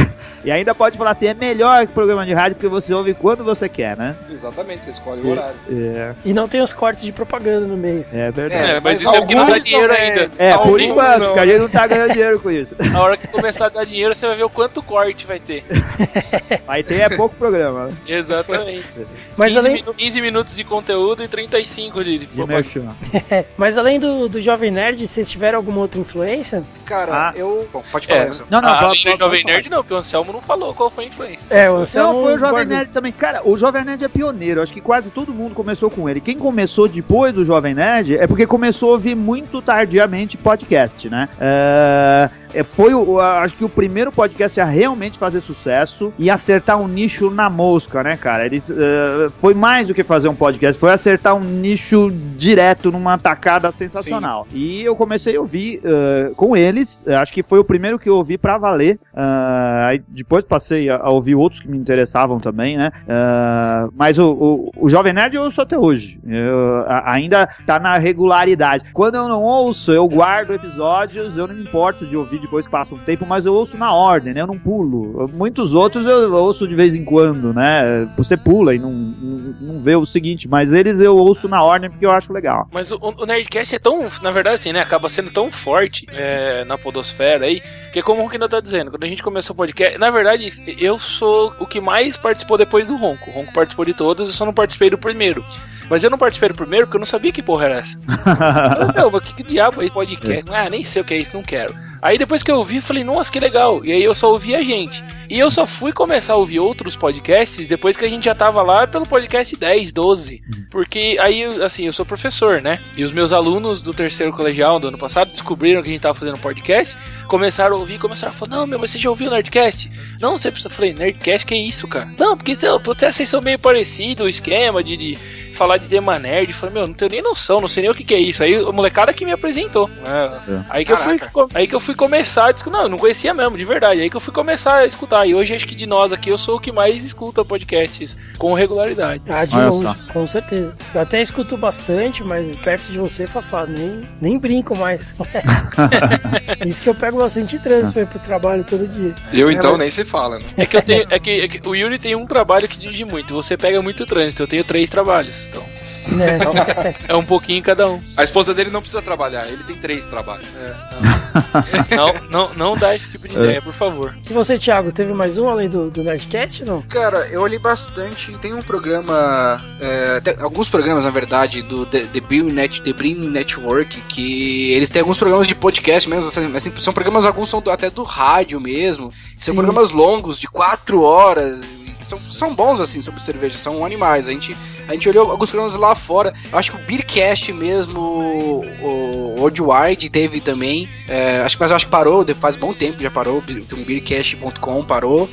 E ainda pode falar assim: é melhor que programa de rádio porque você ouve quando você quer, né? Exatamente, você escolhe o horário. É, E não tem os cortes de propaganda no meio. é verdade. É, mas isso aqui não dá dinheiro também- ainda. É, por enquanto, não. porque a gente não tá ganhando dinheiro com isso. A hora que começar a dar dinheiro, você vai ver o quanto corte vai ter. Aí tem é pouco programa, né? Exatamente. Mas 15, além, minu- 15 minutos de conteúdo e 35 de, de De mas além do, do Jovem Nerd, vocês tiveram alguma outra influência? Cara, Ah. eu. Bom, pode falar, É. Wilson. Não, não, Ah, além do Jovem Nerd, não, porque o Anselmo não falou qual foi a influência. É, o Não, Anselmo foi o Jovem guardou. Nerd também. Cara, o Jovem Nerd é pioneiro. Acho que quase todo mundo começou com ele. Quem começou depois do Jovem Nerd é porque começou a ouvir muito tardiamente podcast, né? É, foi, o, acho que o primeiro podcast a realmente fazer sucesso e acertar um nicho na mosca, né, cara? Eles, uh, foi mais do que fazer um podcast, foi acertar um nicho direto numa tacada sensacional. Sim. E eu comecei a ouvir uh, com eles, acho que foi o primeiro que eu ouvi pra valer. Uh, depois passei a, a, ouvir outros que me interessavam também, né? mas o, o, o, Jovem Nerd eu ouço até hoje. Eu, a, ainda tá na regularidade. Quando eu não ouço, eu guardo episódios, eu não me importo de ouvir depois que passa um tempo, mas eu ouço na ordem, né? Eu não pulo. Muitos outros eu ouço de vez em quando, né? Você pula e não, não, não vê o seguinte, mas eles eu ouço na ordem porque eu acho legal. Mas o, o Nerdcast é tão, na verdade, assim, né? Acaba sendo tão forte é, na podosfera aí, que como o Ronquinho tá dizendo, quando a gente começou o podcast, na verdade, eu sou o que mais participou depois do Ronco. O Ronco participou de todos, eu só não participei do primeiro. Mas eu não participei do primeiro porque eu não sabia que porra era essa. eu, meu, que, que diabo é podcast? Ah, nem sei o que é isso, não quero. Aí depois que eu ouvi, falei, nossa, que legal. E aí eu só ouvi a gente. E eu só fui começar a ouvir outros podcasts depois que a gente já tava lá pelo podcast 10, 12. Porque aí, assim, eu sou professor, né? E os meus alunos do terceiro colegial do ano passado descobriram que a gente tava fazendo podcast, começaram a ouvir, começaram a falar, não, meu, mas você já ouviu o Nerdcast? Não, você precisa. Eu falei, Nerdcast, que é isso, cara? Não, porque vocês são meio parecidos, o esquema de, de falar de Dema Nerd. Falei, meu, não tenho nem noção, não sei nem o que, que é isso. Aí o molecada que me apresentou. É. É. Aí, que eu fui, aí que eu fui começar a Não, eu não conhecia mesmo, de verdade. Aí que eu fui começar a escutar. E hoje acho que de nós aqui eu sou o que mais escuta podcasts com regularidade. Ah, de longe, com certeza. Eu até escuto bastante, mas perto de você, Fafá, nem, nem brinco mais. isso que eu pego bastante trânsito pra ir pro trabalho todo dia. Eu então é, nem se fala, né? É que eu tenho. É que, é que o Yuri tem um trabalho que dirige muito. Você pega muito trânsito. Eu tenho três trabalhos. Então. É. É um pouquinho cada um. A esposa dele não precisa trabalhar, ele tem três trabalhos. É, não. não, não, não dá esse tipo de ideia, é. por favor. E você, Thiago, teve mais um além do, do Nerdcast, não? Cara, eu olhei bastante. Tem um programa, é, alguns programas, na verdade, do The, The, Bill Net, The Brim Network, que eles têm alguns programas de podcast mesmo, assim, assim são programas, alguns são do, até do rádio mesmo. São Sim. programas longos, de quatro horas são, são bons, assim, sobre cerveja, são animais. A gente, a gente olhou alguns programas lá fora. Eu acho que o Beercast mesmo, o, o Wide teve também. É, acho, mas eu acho que parou, faz bom tempo já parou. O beercast.com parou.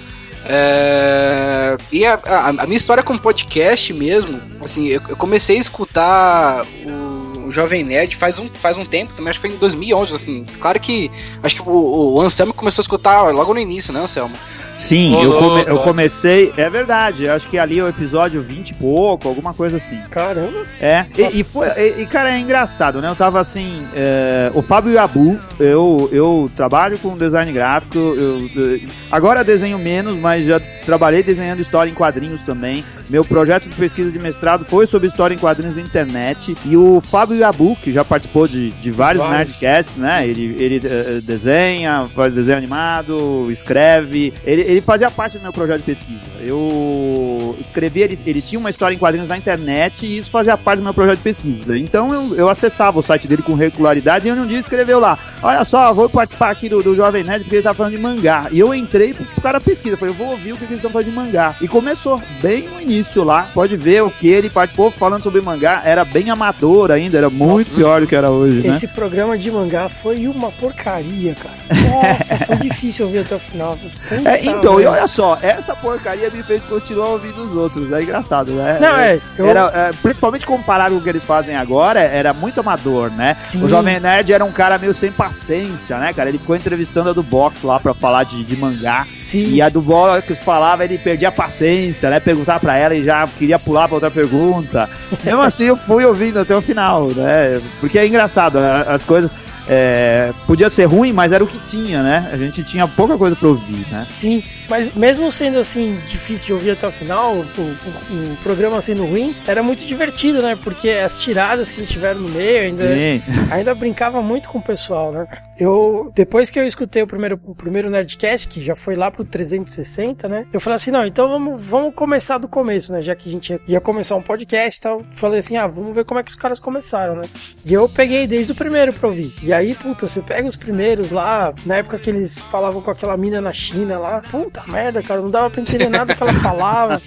É, e a, a, a, minha história com podcast mesmo, assim, eu, eu comecei a escutar o, o, Jovem Nerd faz um, faz um tempo, também acho que foi em 2011, assim. Claro que acho que o, o Anselmo começou a escutar logo no início, né, Anselmo? Sim, eu, come, eu comecei. É verdade, acho que ali é o episódio 20 e pouco, alguma coisa assim. Caramba! É, e, e, foi. E, e, cara, é engraçado, né? Eu tava assim. É, o Fábio Yabu, eu, eu trabalho com design gráfico, eu, eu, agora desenho menos, mas já trabalhei desenhando história em quadrinhos também. Meu projeto de pesquisa de mestrado foi sobre história em quadrinhos na internet. E o Fábio Yabu, que já participou de, de vários, vários. Nerdcasts, né? Ele, ele uh, desenha, faz desenho animado, escreve. Ele, ele fazia parte do meu projeto de pesquisa. Eu escrevi, ele, ele tinha uma história em quadrinhos na internet e isso fazia parte do meu projeto de pesquisa. Então eu, eu acessava o site dele com regularidade e um dia escreveu lá: Olha só, vou participar aqui do, do Jovem Nerd porque ele tá falando de mangá. E eu entrei pro cara pesquisa, falei: Eu vou ouvir o que eles estão falando de mangá. E começou bem no início lá, pode ver o que ele participou falando sobre mangá, era bem amador ainda, era muito Nossa, pior do que era hoje, Esse né? programa de mangá foi uma porcaria, cara. Nossa, foi difícil ouvir até o final. É, então, e olha só, essa porcaria me fez continuar ouvindo os outros, é engraçado, né? Não, é. Eu... Era, é, principalmente comparado com o que eles fazem agora, era muito amador, né? Sim. O Jovem Nerd era um cara meio sem paciência, né, cara? Ele ficou entrevistando a do Box lá pra falar de, de mangá. Sim. E a do Box falava, ele perdia a paciência, né? Perguntar pra ela e já queria pular para outra pergunta. Mesmo assim, eu fui ouvindo até o final, né? Porque é engraçado, as coisas. É, podia ser ruim, mas era o que tinha, né? A gente tinha pouca coisa para ouvir, né? Sim. Mas mesmo sendo assim difícil de ouvir até o final, o, o, o, programa sendo ruim, era muito divertido, né? Porque as tiradas que eles tiveram no meio ainda, ainda brincava muito com o pessoal, né? Eu, depois que eu escutei o primeiro, o primeiro Nerdcast, que já foi lá pro 360, né? Eu falei assim, não, então vamos, vamos começar do começo, né? Já que a gente ia começar um podcast e tal. Falei assim, ah, vamos ver como é que os caras começaram, né? E eu peguei desde o primeiro pra ouvir. E aí, puta, você pega os primeiros lá, na época que eles falavam com aquela mina na China lá, puta merda, cara, não dava pra entender nada que ela falava.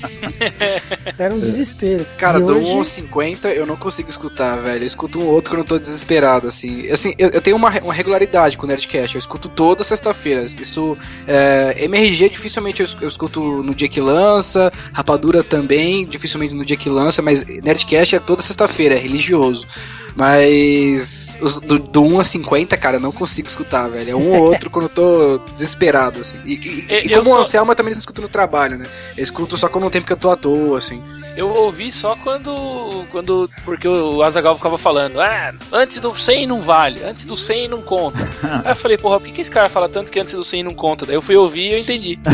Era um desespero. Cara, E do hoje- 1 ao 50 eu não consigo escutar, velho. Eu escuto um outro quando eu tô desesperado, assim. Assim, eu, eu tenho uma, uma regularidade com o Nerdcast. Eu escuto toda sexta-feira. Isso, é, MRG dificilmente eu, eu escuto no dia que lança. Rapadura também, dificilmente no dia que lança. Mas Nerdcast é toda sexta-feira, é religioso. Mas os do, do 1 a 50, cara, eu não consigo escutar, velho. É um ou outro quando eu tô desesperado, assim. E, e- e Eu como só- o Anselmo eu também não escuto no trabalho, né? Eu escuto só quando não tem porque eu tô à toa, assim. Eu ouvi só quando. quando porque o Azagal ficava falando, ah, antes do 100 não vale, antes do 100 não conta. Aí eu falei, porra, por que, que esse cara fala tanto que antes do 100 não conta? Daí eu fui ouvir e eu entendi.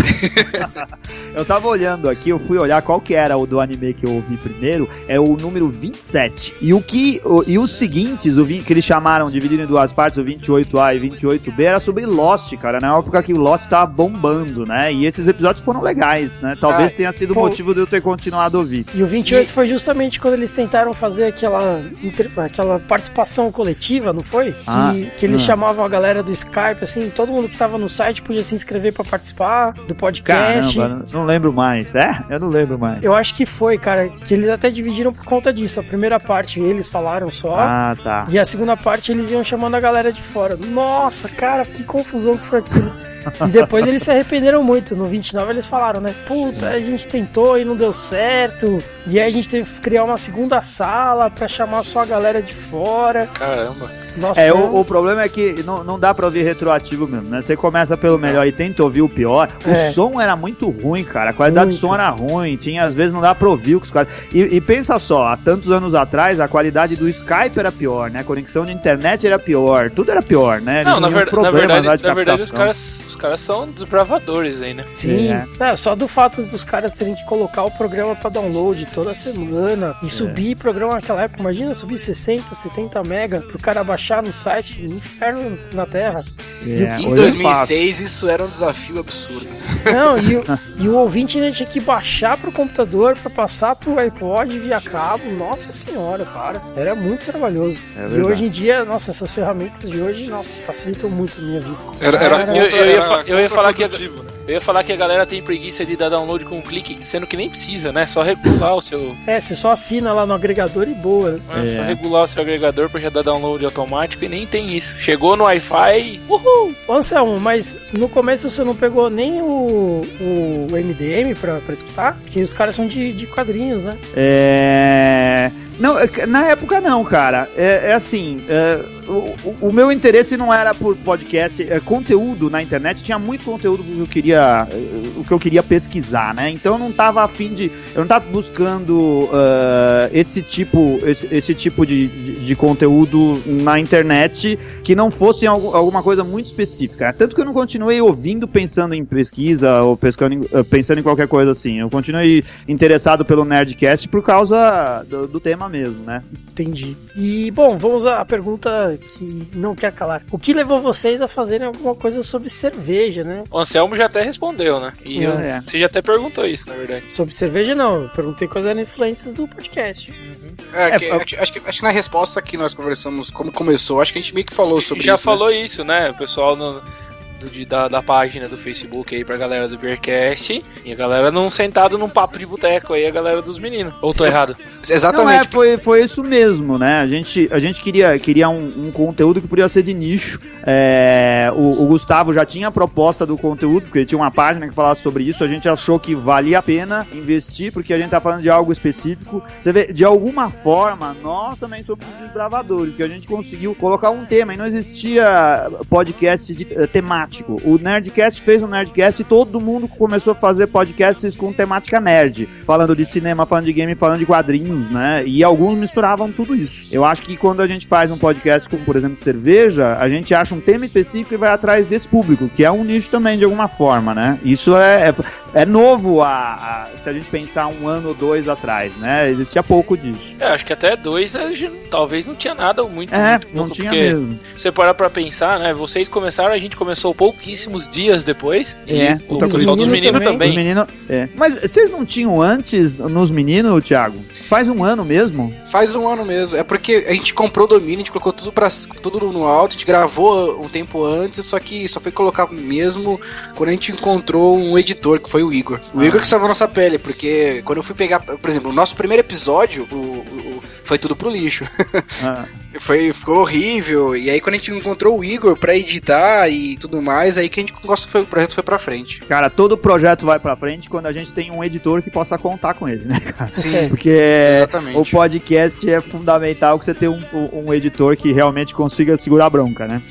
Eu tava olhando aqui, eu fui olhar qual que era o do anime que eu ouvi primeiro, é o número 27. E o que e os seguintes, o vi- que eles chamaram dividido em duas partes, o 28A e 28B, era sobre Lost, cara, na época que o Lost tava bombando, né? E esses episódios foram legais, né? Talvez Ah, tenha sido o motivo de eu ter continuado a ouvir. E o 28 foi justamente quando eles tentaram fazer aquela, inter- aquela participação coletiva, não foi? Que, Ah, que eles ah. chamavam a galera do Skype, assim, todo mundo que tava no site podia se inscrever pra participar do podcast. Caramba, não lembro mais. É? Eu não lembro mais. Eu acho que foi, cara, que eles até dividiram por conta disso. A primeira parte eles falaram só. Ah, tá. E a segunda parte eles iam chamando a galera de fora. Nossa, cara, que confusão que foi aquilo. E depois eles se arrependeram muito. No 29 eles falaram, né? Puta, a gente tentou e não deu certo. E aí a gente teve que criar uma segunda sala pra chamar só a galera de fora. Caramba. Nossa, É, o, o problema é que não, não dá pra ouvir retroativo mesmo, né? Você começa pelo melhor e tenta ouvir o pior. O É. som era muito ruim, cara. A qualidade Muito. do som era ruim. Tinha, às vezes, não dá pra ouvir os caras. E, e pensa só, há tantos anos atrás, a qualidade do Skype era pior, né? A conexão de internet era pior. Tudo era pior, né? Eles Não, na, ver- na verdade, na verdade os caras, os caras são desbravadores aí, né? Sim, É. É, só do fato dos caras terem que colocar o programa pra download toda semana É. e subir programa naquela época. Imagina subir 60, 70 mega pro cara baixar no site, inferno na Terra. Em hoje é fácil. 2006 isso era um desafio absurdo. Não, e, o- e o ouvinte ainda tinha que baixar pro computador pra passar pro iPod via cabo. Nossa senhora, para. Era muito trabalhoso. É e hoje em dia, nossa, essas ferramentas de hoje, nossa, facilitam muito a minha vida. Era, era, Cara, eu- eu ia era eu ia falar que- né? Eu ia falar que a galera tem preguiça de dar download com um clique, sendo que nem precisa, né? Só regular o seu. É, você só assina lá no agregador e boa, né? né? Só É. regular o seu agregador pra já dar download automático e nem tem isso. Chegou no Wi-Fi, uhul! Ô, Anselmo, mas no começo você não pegou nem o, o MDM pra, pra escutar? Porque os caras são de, de quadrinhos, né? É. Não, é na época não, cara. É, é assim, é, o, o- meu interesse não era por podcast, é, conteúdo na internet, tinha muito conteúdo que eu queria, é, o que eu queria pesquisar, né? Então eu não tava afim de, eu não tava buscando ah, esse tipo, esse, esse tipo de, de, de conteúdo na internet que não fosse algu- alguma coisa muito específica. Tanto que eu não continuei ouvindo pensando em pesquisa ou pescando eh, pensando em qualquer coisa assim. Eu continuei interessado pelo Nerdcast por causa do, do tema mesmo, né? Entendi. E, bom, vamos à pergunta que não quer calar. O que levou vocês a fazerem alguma coisa sobre cerveja, né? O Anselmo já até respondeu, né? E eu- É. você já até perguntou isso, na verdade. Sobre cerveja, não. Eu perguntei quais eram influências do podcast. É, É, que- eu- acho, acho que, acho que na resposta que nós conversamos, como começou, acho que a gente meio que falou sobre já isso. né? falou isso, né? O pessoal no- do- de- da, da página do Facebook aí pra galera do Beercast. E a galera não sentado num papo de boteco aí, a galera dos meninos. Ou tô Sim. errado? Não, é, Exatamente. foi, foi isso mesmo, né? A gente, a gente queria, queria um, um conteúdo que podia ser de nicho. É, o, o Gustavo já tinha a proposta do conteúdo, porque ele tinha uma página que falasse sobre isso. A gente achou que valia a pena investir, porque a gente tá falando de algo específico. Você vê, de alguma forma, nós também somos os desbravadores, que a gente conseguiu colocar um tema e não existia podcast de- eh, temático. O Nerdcast fez um Nerdcast e todo mundo começou a fazer podcasts com temática nerd, falando de cinema, falando de game, falando de quadrinhos, né? E alguns misturavam tudo isso. Eu acho que quando a gente faz um podcast como, por exemplo, cerveja, a gente acha um tema específico e vai atrás desse público, que é um nicho também de alguma forma, né? Isso é, é, é novo a, a- se a gente pensar um ano ou dois atrás, né? Existia pouco disso. É, acho que até dois a gente talvez não tinha nada muito. É, muito não louco, tinha mesmo. Você parar pra pensar, né? Vocês começaram, a gente começou pouquíssimos dias depois. É, e o puta pessoal dos menino meninos também. Também. meninos, é. Mas vocês não tinham antes nos meninos, Thiago? Faz um ano mesmo? Faz um ano mesmo. É porque a gente comprou o domínio, a gente colocou tudo, pra, tudo no alto, a gente gravou um tempo antes, só que só foi colocar mesmo quando a gente encontrou um editor, que foi o Igor. O Igor que salvou nossa pele, porque quando eu fui pegar, por exemplo, o nosso primeiro episódio, o, o- o- foi tudo pro lixo. Ah, Foi, ficou horrível. E aí quando a gente encontrou o Igor pra editar e tudo mais, aí que a gente gosta foi, o projeto foi pra frente. cara, todo projeto vai pra frente quando a gente tem um editor que possa contar com ele, né, cara? Sim, Porque exatamente. o podcast é fundamental que você tenha um, um editor que realmente consiga segurar a bronca, né?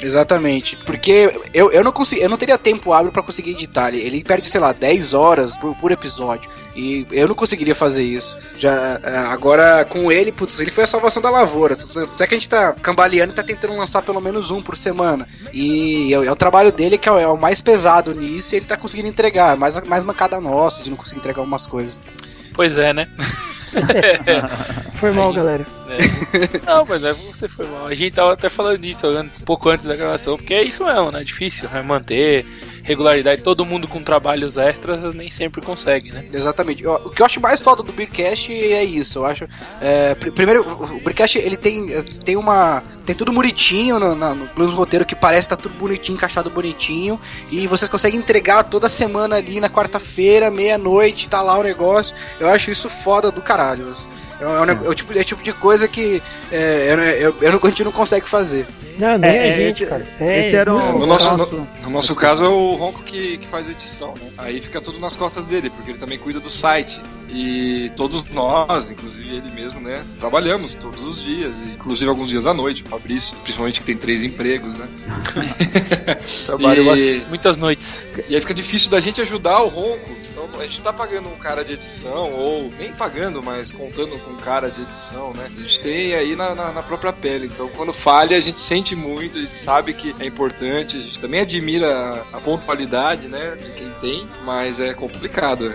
Exatamente. Porque eu, eu não consigo, eu não teria tempo hábil pra conseguir editar. Ele, ele perde, sei lá, 10 horas por, por episódio. E eu não conseguiria fazer isso. Já é, agora com ele, putz, ele foi a salvação da lavoura. Até que a gente tá cambaleando e tá tentando lançar pelo menos um por semana. E é, o- é o trabalho dele que é o, é o mais pesado nisso e ele tá conseguindo entregar. Mais, mais mancada nossa de não conseguir entregar algumas coisas. Pois é, né? Foi mal, galera. Não, mas é você foi mal. A gente tava até falando disso um pouco antes da gravação, porque é isso mesmo, né? É difícil né? manter regularidade. Todo mundo com trabalhos extras nem sempre consegue, né? Exatamente. O que eu acho mais foda do Beercast é isso. Eu acho. é, pr- primeiro, o Beercast ele tem, eh, tem uma. Tem tudo bonitinho no, no, nos roteiros que parece tá tudo bonitinho, encaixado bonitinho. E vocês conseguem entregar toda semana ali na quarta-feira, meia-noite, tá lá o negócio. Eu acho isso foda do caralho. É, um ne- é o, tipo, é o tipo de coisa que é, eu, eu, eu não, a gente não consegue fazer. Não, nem É, a é, gente, esse- cara. É, Esse era o No nosso, nosso- no, no nosso caso é o Ronco que, que faz a edição, né? Aí fica tudo nas costas dele, porque ele também cuida do site. E todos nós, inclusive ele mesmo, né? Trabalhamos todos os dias, inclusive alguns dias à noite, o Fabrício, principalmente que tem três empregos, né? Trabalho e, Muitas noites. e aí fica difícil da gente ajudar o Ronco. A gente tá pagando um cara de edição, ou nem pagando, mas contando com um cara de edição, né? A gente tem aí na, na, na própria pele. Então quando falha, a gente sente muito, a gente sabe que é importante, a gente também admira a, a pontualidade, né? De quem tem, mas é complicado.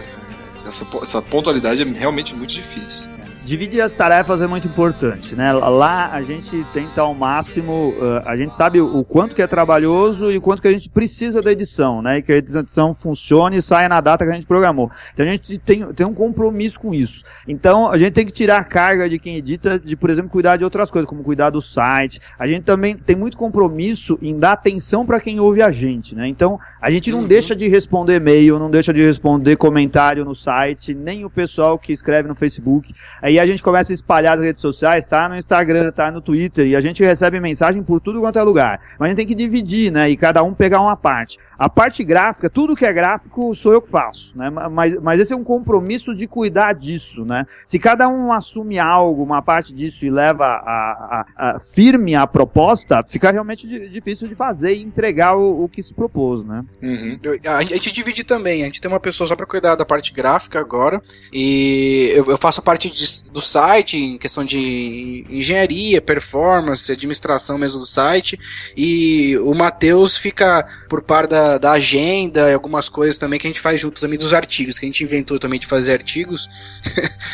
Essa, essa pontualidade é realmente muito difícil. Dividir as tarefas é muito importante, né? Lá a gente tenta ao máximo, a gente sabe o quanto que é trabalhoso e o quanto que a gente precisa da edição, né? E que a edição funcione e saia na data que a gente programou. Então a gente tem, tem um compromisso com isso. Então a gente tem que tirar a carga de quem edita, de, por exemplo, cuidar de outras coisas, como cuidar do site. A gente também tem muito compromisso em dar atenção para quem ouve a gente, né? Então a gente não Uhum. deixa de responder e-mail, não deixa de responder comentário no site, nem o pessoal que escreve no Facebook. Aí a gente começa a espalhar as redes sociais, tá no Instagram, tá no Twitter, e a gente recebe mensagem por tudo quanto é lugar. Mas a gente tem que dividir, né? E cada um pegar uma parte. A parte gráfica, tudo que é gráfico sou eu que faço, né? Mas, mas esse é um compromisso de cuidar disso, né? Se cada um assume algo, uma parte disso e leva a, a- a- firme a proposta, fica realmente di- difícil de fazer e entregar o, o que se propôs, né? Uhum. A, gente- divide também. A gente tem uma pessoa só pra cuidar da parte gráfica agora. E eu, eu faço a parte de- do site, em questão de engenharia, performance, administração mesmo do site. E o Matheus fica por par da, da agenda e algumas coisas também que a gente faz junto também dos artigos, que a gente inventou também de fazer artigos.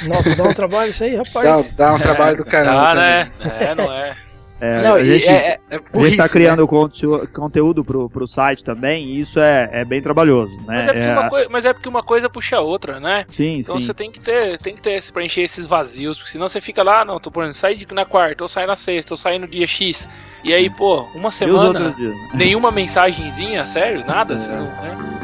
Nossa, dá um trabalho isso aí, Dá, rapaz. dá um trabalho do caramba. Ah, também. né? É, não é? É, Não, a gente, é, é, é a gente tá né? criando conte- conteúdo pro, pro site também, e isso é, é bem trabalhoso, né? Mas é, porque É, mas é porque uma coisa puxa a outra, né? Sim, Então sim. você tem que ter, tem que ter esse preencher esses vazios, porque senão você fica lá, não, tô por sai de- na quarta, ou sai na sexta, ou sai no dia X. E aí, pô, uma E os semana, outros dias? né? nenhuma mensagenzinha, sério, nada, você não, né?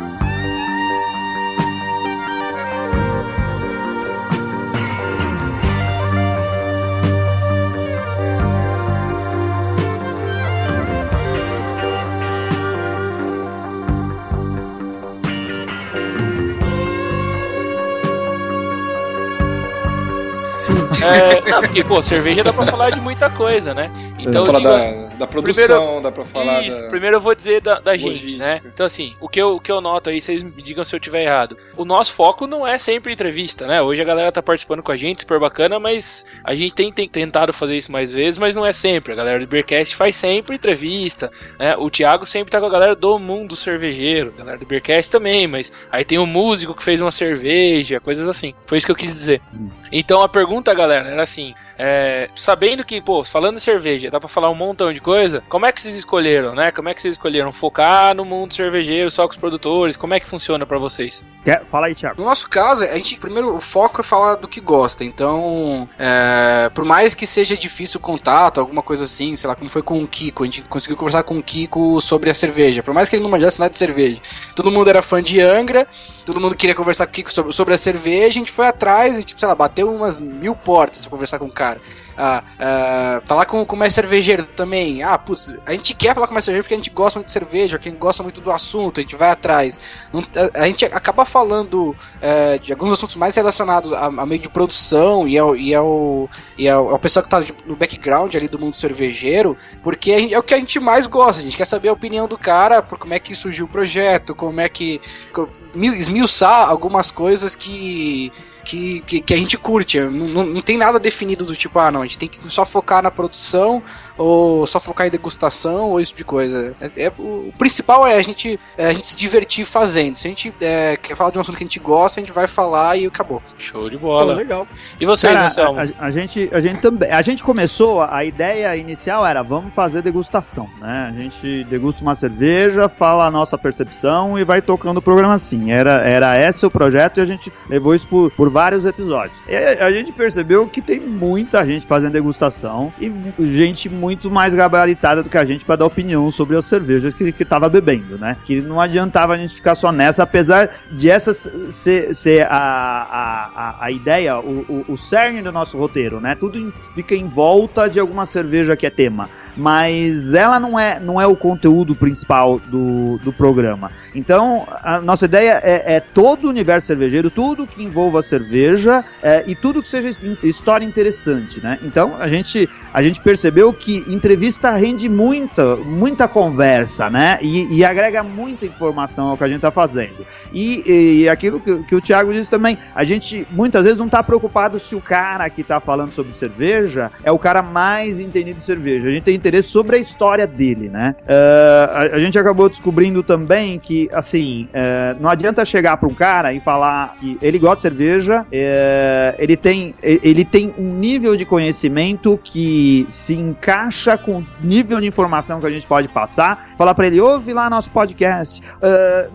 É, não, porque, pô, cerveja dá pra falar de muita coisa, né? Então, eu falar digo, da, da produção, dá pra falar Isso, da. primeiro eu vou dizer da, da gente, né? Então, assim, o que, eu, o que eu noto aí, vocês me digam se eu tiver errado. O nosso foco não é sempre entrevista, né? Hoje a galera tá participando com a gente, super bacana, mas a gente tem, tem tentado fazer isso mais vezes, mas não é sempre. A galera do Beercast faz sempre entrevista, né? O Thiago sempre tá com a galera do mundo cervejeiro, a galera do Beercast também, mas aí tem o músico que fez uma cerveja, coisas assim. Foi isso que eu quis dizer. Então a pergunta, galera, era assim: É, sabendo que, pô, falando em cerveja, dá pra falar um montão de coisa, como é que vocês escolheram, né? Como é que vocês escolheram focar no mundo cervejeiro, só com os produtores? Como é que funciona pra vocês? Quer? Fala aí, Thiago. No nosso caso, a gente, primeiro, o foco é falar do que gosta. Então, é, por mais que seja difícil o contato, alguma coisa assim, sei lá, como foi com o Kiko, a gente conseguiu conversar com o Kiko sobre a cerveja. Por mais que ele não manjasse nada de cerveja. Todo mundo era fã de Angra, todo mundo queria conversar com o sobre, sobre a cerveja, a gente foi atrás e, tipo, sei lá, bateu umas mil portas pra conversar com o cara. Ah, ah, falar com, com o mais cervejeiro também. Ah, putz, a gente quer falar com o mais cervejeiro porque a gente gosta muito de cerveja, quem gosta muito do assunto, a gente vai atrás. Não, a, a, gente acaba falando é, de alguns assuntos mais relacionados a, a meio de produção e ao, e ao, e ao, ao pessoal que tá no background ali do mundo cervejeiro, porque gente, é o que a gente mais gosta. A gente quer saber a opinião do cara, por como é que surgiu o projeto, como é que. Esmiuçar algumas coisas que que, que, que, a gente curte. Não, não, não, tem nada definido do tipo, ah, não, a gente tem que só focar na produção ou só focar em degustação ou esse tipo de coisa. É, é o, principal é a gente, é a gente se divertir fazendo. Se a gente é, quer falar de um assunto que a gente gosta, a gente vai falar e acabou. Show de bola. Pô, legal. E vocês, Cara, Anselmo? A, a, gente, a gente também. A gente começou, a ideia inicial era vamos fazer degustação, né? A gente degusta uma cerveja, fala a nossa percepção e vai tocando o programa assim. Era, era esse o projeto e a gente levou isso por, por vários episódios. E a gente percebeu que tem muita gente fazendo degustação e gente muito mais gabaritada do que a gente para dar opinião sobre as cervejas que, que tava bebendo, né? Que não adiantava a gente ficar só nessa, apesar de essa ser, ser a, a, a, ideia, o, o, o cerne do nosso roteiro, né? Tudo fica em volta de alguma cerveja que é tema mas ela não é, não é o conteúdo principal do, do programa. Então, a nossa ideia é, é todo o universo cervejeiro, tudo que envolva cerveja é, e tudo que seja história interessante, né? Então, a gente, a gente percebeu que entrevista rende muita, muita conversa, né? E, e agrega muita informação ao que a gente está fazendo. E, e aquilo que, que, o Thiago disse também, a gente muitas vezes não está preocupado se o cara que está falando sobre cerveja é o cara mais entendido de cerveja. A gente tem interesse sobre a história dele, né? Uh, a, a, gente acabou descobrindo também que, assim, uh, não adianta chegar para um cara e falar que ele gosta de cerveja, uh, ele, tem, ele tem um nível de conhecimento que se encaixa com o nível de informação que a gente pode passar, falar para ele, ouve lá nosso podcast.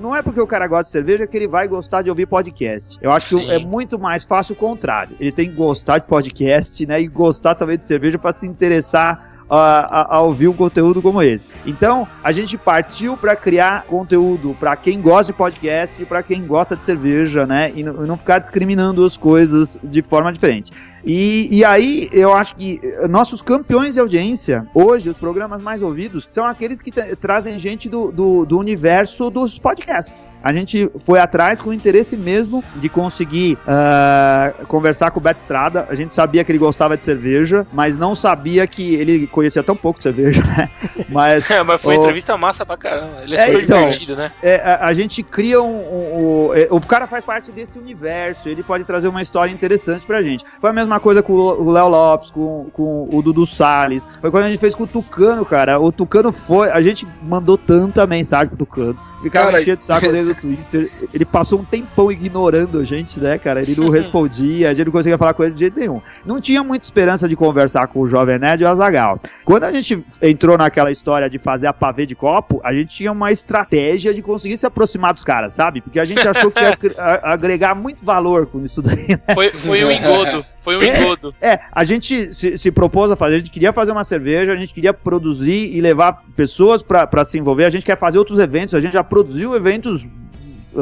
não é porque o cara gosta de cerveja que ele vai gostar de ouvir podcast. Eu acho Sim. que é muito mais fácil o contrário. Ele tem que gostar de podcast, né? E gostar também de cerveja para se interessar a, a, ouvir um conteúdo como esse. Então, a gente partiu para criar conteúdo para quem gosta de podcast e para quem gosta de cerveja, né? E não ficar discriminando as coisas de forma diferente. E, e aí, eu acho que nossos campeões de audiência, hoje, os programas mais ouvidos, são aqueles que trazem gente do, do, do, universo dos podcasts. A gente foi atrás com o interesse mesmo de conseguir uh, conversar com o Beto Estrada. A gente sabia que ele gostava de cerveja, mas não sabia que ele conhecia tão pouco de cerveja, né? Mas, é, mas foi uma entrevista massa pra caramba. Ele é, super então, divertido, né? É, a, a, gente cria um. um, um é, o cara faz parte desse universo, ele pode trazer uma história interessante pra gente. Foi a mesma coisa com o Léo Lopes, com, com o Dudu Salles. Foi quando a gente fez com o Tucano, cara. O Tucano foi. A gente mandou tanta mensagem pro Tucano. Ficava cara, enchendo de saco dele no Twitter. Ele passou um tempão ignorando a gente, né, cara? Ele não respondia, a gente não conseguia falar com ele de jeito nenhum. Não tinha muita esperança de conversar com o Jovem Nerd e o Azagal. Quando a gente entrou naquela história de fazer a pavê de copo, a gente tinha uma estratégia de conseguir se aproximar dos caras, sabe? Porque a gente achou que ia agregar muito valor com isso daí. Né? Foi, foi um engodo. Foi um é, engodo. É, a gente se, se, propôs a fazer, a gente queria fazer uma cerveja, a gente queria produzir e levar pessoas para se envolver, a gente quer fazer outros eventos, a gente já produziu eventos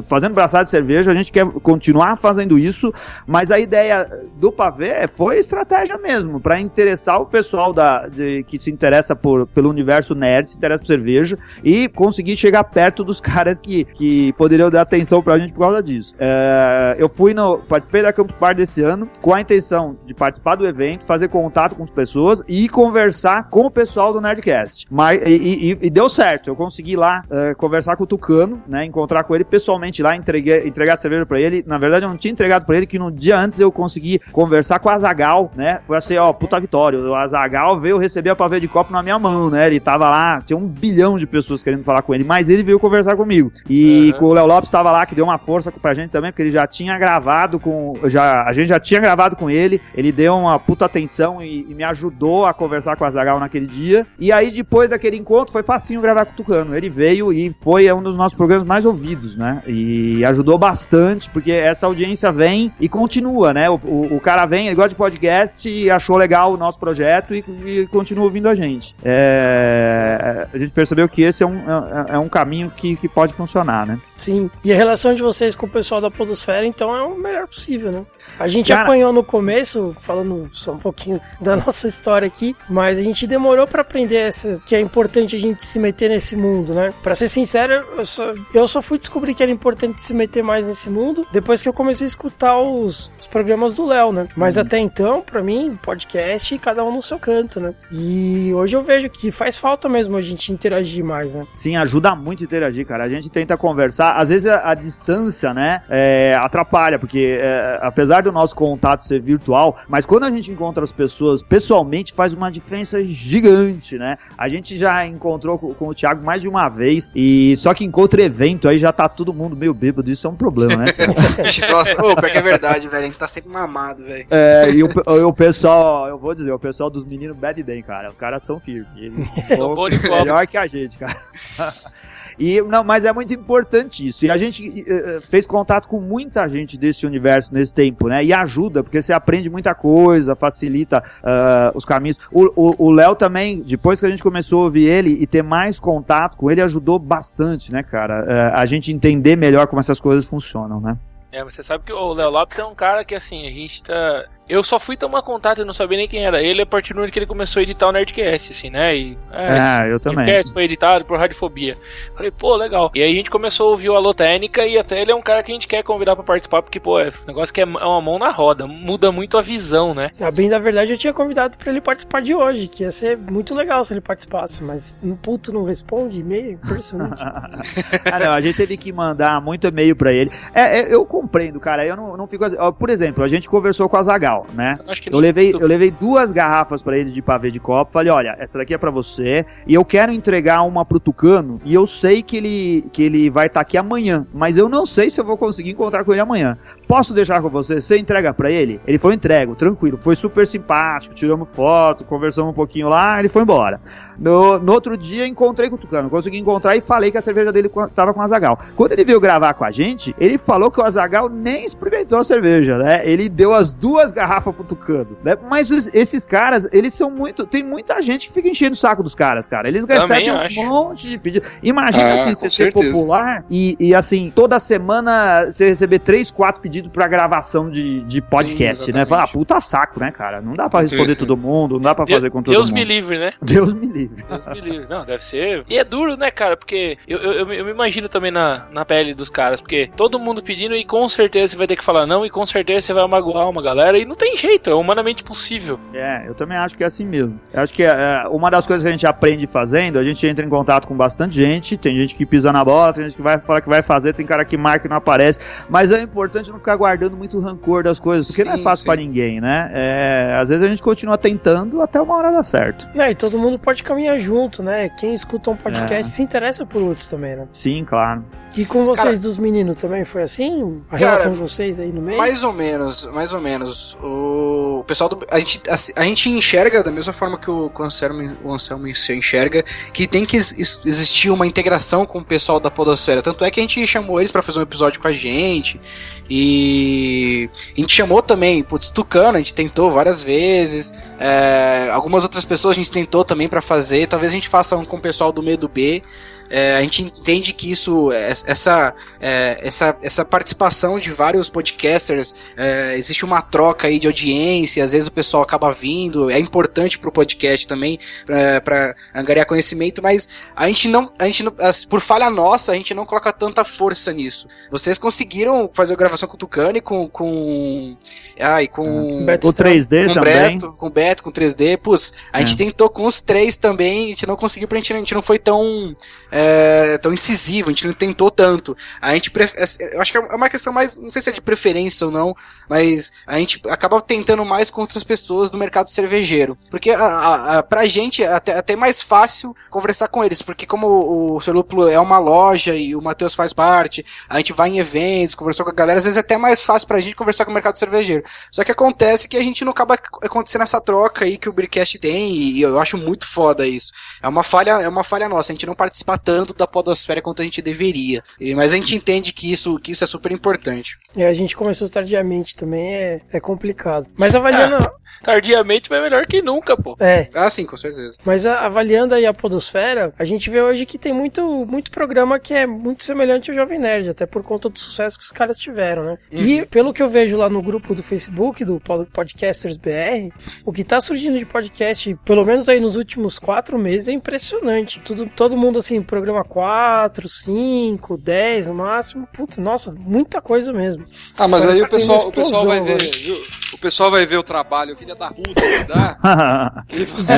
fazendo braçada de cerveja, a gente quer continuar fazendo isso, mas a ideia do pavê foi estratégia mesmo, para interessar o pessoal da, de, que se interessa por, pelo universo nerd, se interessa por cerveja, e conseguir chegar perto dos caras que, que poderiam dar atenção pra gente por causa disso. É, eu fui no. participei da Campus Party desse ano com a intenção de participar do evento, fazer contato com as pessoas e conversar com o pessoal do Nerdcast. Mas, e, e, e deu certo, eu consegui lá é, conversar com o Tucano, né? Encontrar com ele pessoalmente pessoalmente lá, entreguei, entregar a cerveja pra ele. Na verdade, eu não tinha entregado pra ele, que no dia antes eu consegui conversar com o Azagal, né? Foi assim, ó, puta vitória. O Azagal veio receber a pavê de copo na minha mão, né? Ele tava lá, tinha um bilhão de pessoas querendo falar com ele, mas ele veio conversar comigo. E Uhum. com o Léo Lopes tava lá, que deu uma força pra gente também, porque ele já tinha gravado com. Já, a gente já tinha gravado com ele, ele deu uma puta atenção e, e me ajudou a conversar com o Azagal naquele dia. E aí, depois daquele encontro, foi facinho gravar com o Tucano. Ele veio e foi um dos nossos programas mais ouvidos, né? E ajudou bastante, porque essa audiência vem e continua, né? O, o, o cara vem, ele gosta de podcast e achou legal o nosso projeto e, e continua ouvindo a gente. É, a gente percebeu que esse é um, é, é um caminho que, que pode funcionar, né? Sim. E a relação de vocês com o pessoal da Podosfera, então, é o melhor possível, né? A gente Cara- apanhou no começo, falando só um pouquinho da nossa história aqui, mas a gente demorou pra aprender essa, que é importante a gente se meter nesse mundo, né? Pra ser sincero, eu só, eu só fui descobrir que era importante se meter mais nesse mundo depois que eu comecei a escutar os, os programas do Léo, né? Mas até então, pra mim, podcast, cada um no seu canto, né? E hoje eu vejo que faz falta mesmo a gente interagir mais, né? Sim, ajuda muito a interagir, cara. A gente tenta conversar. Às vezes a, a distância, né, é, atrapalha, porque é, apesar do nosso contato ser virtual, mas quando a gente encontra as pessoas pessoalmente, faz uma diferença gigante, né? A gente já encontrou com, com o Thiago mais de uma vez, e só que encontra evento, aí já tá todo mundo meio bêbado. Isso é um problema, né? Nossa, ô, pior que é verdade, velho. A gente tá sempre mamado, velho. É, e o, o pessoal, eu vou dizer, o pessoal dos meninos bebe bem, cara. Os caras são firmes. Eles são melhor que a gente, cara. E, não, mas é muito importante isso. E a gente eh, fez contato com muita gente desse universo nesse tempo, né? E ajuda, porque você aprende muita coisa, facilita ah, os caminhos. O Léo também, depois que a gente começou a ouvir ele e ter mais contato com ele, ajudou bastante, né, cara? Eh, a gente entender melhor como essas coisas funcionam, né? É, você sabe que o Léo Lopes é um cara que assim, a gente tá. Eu só fui tomar contato e não sabia nem quem era ele a partir do momento que ele começou a editar o Nerdcast, assim, né? E, É, eu também. Nerdcast foi editado por Radiofobia. Falei, pô, legal. E aí a gente começou a ouvir o Alô Técnica e até ele é um cara que a gente quer convidar pra participar, porque, pô, é um negócio que é é uma mão na roda, muda muito a visão, né? A bem da verdade, eu tinha convidado pra ele participar de hoje, que ia ser muito legal se ele participasse, mas um puto não responde e-mail, impressionante. ah, não, a gente teve que mandar muito e-mail pra ele. É, é, eu compreendo, cara. Eu não, não fico assim. por exemplo, a gente conversou com a Zagal, né? Acho que Eu levei, eu levei duas garrafas pra ele de pavê de copo. Falei, olha, essa daqui é pra você. E eu quero entregar uma pro Tucano. E eu sei que ele, que ele vai estar aqui amanhã. Mas eu não sei se eu vou conseguir encontrar com ele amanhã. Posso deixar com você? Você entrega pra ele? Ele falou, entrego, tranquilo. Foi super simpático. Tiramos foto, conversamos um pouquinho lá. Ele foi embora. No, no outro dia, encontrei com o Tucano. Consegui encontrar e falei que a cerveja dele tava com o Azagal. Quando ele veio gravar com a gente, ele falou que o Azagal nem experimentou a cerveja, né? Ele deu as duas garrafas pro Tucano, né? Mas es- esses caras, eles são muito. Tem muita gente que fica enchendo o saco dos caras, cara. Eles Também recebem um acho. monte de pedidos. Imagina Ah, assim, você ser certeza. popular e, e, assim, toda semana você receber três, quatro pedidos pra gravação de, de podcast, Sim, né? Falar, ah, puta saco, né, cara? Não dá pra responder todo mundo, não dá pra fazer com todo Deus mundo. me livre, né? Deus me livre. Deus me livre. Não, deve ser. E é duro, né, cara? Porque eu, eu, eu me- eu me imagino também na, na pele dos caras. Porque todo mundo pedindo e com certeza você vai ter que falar não. E com certeza você vai magoar uma galera. E não tem jeito, é humanamente possível. É, eu também acho que é assim mesmo. Eu acho que é, uma das coisas que a gente aprende fazendo, a gente entra em contato com bastante gente, tem gente que pisa na bola, tem gente que vai falar que vai fazer, tem cara que marca e não aparece, mas é importante não ficar guardando muito rancor das coisas, porque não é Sim, fácil sim. pra ninguém, né? É, às vezes a gente continua tentando até uma hora dar certo. É, e todo mundo pode caminhar junto, né? Quem escuta um podcast É. se interessa por outros também, né? Sim, claro. E com vocês dos meninos também foi assim? A Cara, relação de vocês aí no meio? Mais ou menos, mais ou menos. O pessoal do. A gente, a, a gente enxerga da mesma forma que o, o Anselmo, o Anselmo se enxerga, que tem que ex- existir uma integração com o pessoal da Podosfera. Tanto é que a gente chamou eles pra fazer um episódio com a gente. E a gente chamou também, putz, Tucano, a gente tentou várias vezes. é, algumas outras pessoas a gente tentou também pra fazer. Talvez a gente faça um com o pessoal do meio do B. É, a gente entende que isso, é, essa, é, essa, essa participação de vários podcasters, é, existe uma troca aí de audiência, às vezes o pessoal acaba vindo, é importante pro podcast também, é, para angariar conhecimento, mas a gente não, a gente não, por falha nossa, a gente não coloca tanta força nisso. Vocês conseguiram fazer a gravação com o Tucano e com, com, ai, com, Beto O 3D com o também. Beto, com o Beto, com 3D, pus, a É. gente tentou com os três também, a gente não conseguiu, porque a gente, a gente não foi tão é, tão incisivo, a gente não tentou tanto. A gente pref... Eu acho que é uma questão mais. Não sei se é de preferência ou não, mas a gente acaba tentando mais com outras pessoas do mercado cervejeiro. Porque a, a, a, pra gente é até, até mais fácil conversar com eles, porque como o, o Lúpulo é uma loja e o Matheus faz parte, a gente vai em eventos, conversou com a galera, às vezes é até mais fácil pra gente conversar com o mercado cervejeiro. Só que acontece que a gente não acaba acontecendo essa troca aí que o Beercast tem, e eu acho muito foda isso. É uma falha, é uma falha nossa, a gente não participa tanto da podosfera quanto a gente deveria. E, mas a gente entende que isso, que isso é super importante. E a gente começou tardiamente também, é, é complicado. Mas avaliando. Ah tardiamente, mas melhor que nunca, pô. É. Ah, sim, com certeza. Mas a, avaliando aí a podosfera, a gente vê hoje que tem muito, muito programa que é muito semelhante ao Jovem Nerd, até por conta do sucesso que os caras tiveram, né? Uhum. E pelo que eu vejo lá no grupo do Facebook, do Podcasters BR, o que tá surgindo de podcast, pelo menos aí nos últimos quatro meses, é impressionante. Tudo, todo mundo assim, programa 4, 5, 10 no máximo. Putz, nossa, muita coisa mesmo. Ah, mas Parece aí o pessoal, o pessoal vai ver, viu? O pessoal vai ver o trabalho filha da puta que dá.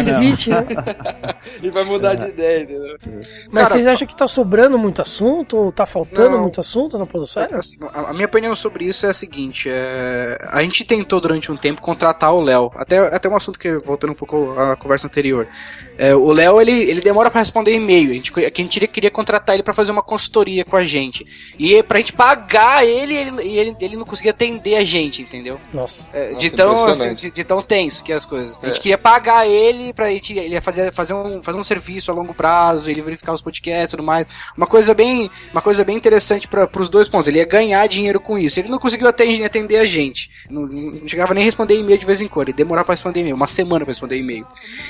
Desiste, né? e vai mudar de ideia, entendeu? Mas Cara, vocês acham que tá sobrando muito assunto? Ou tá faltando não, muito assunto na Podosfera? Assim, a, a, minha opinião sobre isso é a seguinte: é, a gente tentou durante um tempo contratar o Léo. Até, até um assunto que, voltando um pouco à conversa anterior. É, o Léo, ele, ele demora para responder e-mail. A gente, a gente queria contratar ele para fazer uma consultoria com a gente. E pra gente pagar ele, ele, ele, ele não conseguia atender a gente, entendeu? Nossa. É, Nossa de, tão, assim, de, de, tão tenso que é as coisas. A gente é. queria pagar ele pra gente, ele ia fazer, fazer, um, fazer um serviço a longo prazo, ele verificar os podcasts e tudo mais. Uma coisa bem, uma coisa bem interessante para os dois pontos. Ele ia ganhar dinheiro com isso. Ele não conseguiu atender, atender a gente. Não, não chegava nem a responder e-mail de vez em quando. Ele demorava pra responder e-mail, uma semana pra responder e-mail.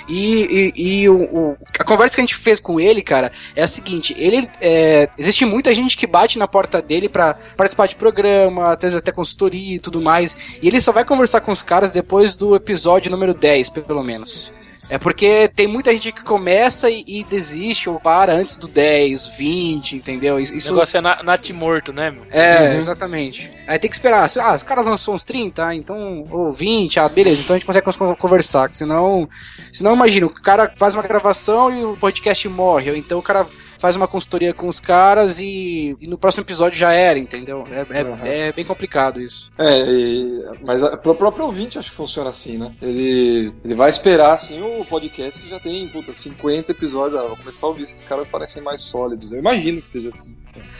E, e, e o, o, a conversa que a gente fez com ele, cara, é a seguinte: ele é, existe muita gente que bate na porta dele para participar de programa, até, até consultoria e tudo mais. E ele só vai conversar com os caras depois do episódio número 10, pelo menos. É porque tem muita gente que começa e, e, desiste ou para antes do 10, 20, entendeu? Isso, o negócio é na, nat morto, né? Meu? É, uhum. exatamente. Aí tem que esperar. Ah, os caras lançou uns 30, ah, então, ou 20, ah, beleza, então a gente consegue conversar. Senão, senão imagina, o cara faz uma gravação e o podcast morre, ou então o cara faz uma consultoria com os caras e, e no próximo episódio já era, entendeu? É, é, uhum. é bem complicado isso. É, e, mas a, pro próprio ouvinte acho que funciona assim, né? Ele, ele vai esperar assim o podcast que já tem, puta, 50 episódios. Ah, vou começar a ouvir, esses caras parecem mais sólidos. Eu imagino que seja assim.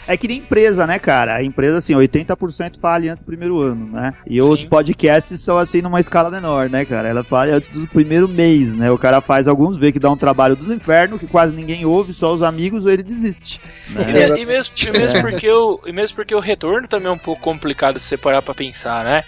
É que nem empresa, né, cara? A empresa, assim, 80% falha antes do primeiro ano, né? E Sim. os podcasts são assim numa escala menor, né, cara? Ela falha antes do primeiro mês, né? O cara faz alguns, vê que dá um trabalho dos infernos, que quase ninguém ouve, só os amigos ele desiste. Né? E, e, mesmo, e, mesmo porque o, e mesmo porque o retorno também é um pouco complicado de separar para pensar, né?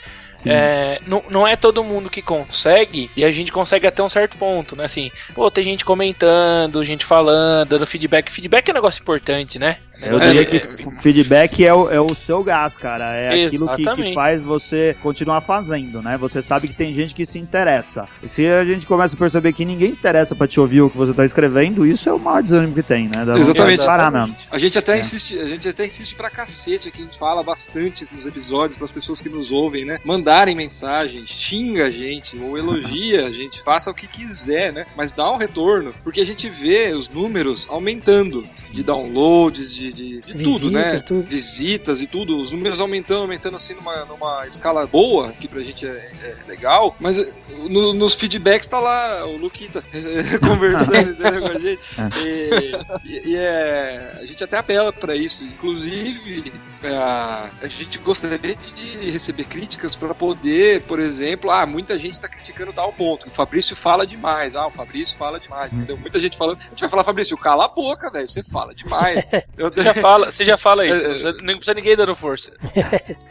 É, não, não é todo mundo que consegue, e a gente consegue até um certo ponto, né? Assim, pô, tem gente comentando, gente falando, dando feedback. Feedback é um negócio importante, né? Eu diria que feedback é o, é o seu gás, cara. É aquilo que, que, faz você continuar fazendo, né? Você sabe que tem gente que se interessa. E se a gente começa a perceber que ninguém se interessa pra te ouvir o que você tá escrevendo, isso é o maior desânimo que tem, né? Dá Exatamente. Parar mesmo. A gente até é. insiste, a gente até insiste pra cacete aqui, a gente fala bastante nos episódios para as pessoas que nos ouvem, né? Mandarem mensagem, xinga a gente ou elogia a gente, faça o que quiser, né? Mas dá um retorno, porque a gente vê os números aumentando de downloads, de de, de, tudo, né? Tudo. Visitas e tudo, os números aumentando, aumentando assim numa, numa escala boa, que pra gente é, é legal, mas eh, no, nos feedbacks tá lá o Luquita conversando com a gente. E, e, e, é, a gente até apela para isso. Inclusive, a gente gostaria de receber críticas para poder, por exemplo, ah, muita gente está criticando tal ponto. O Fabrício fala demais. Ah, o Fabrício fala demais. Entendeu? Muita gente falando. A gente vai falar, Fabrício, cala a boca, velho. Você fala demais. Eu... Você, já fala, você já fala isso. É, é. não precisa ninguém dando força.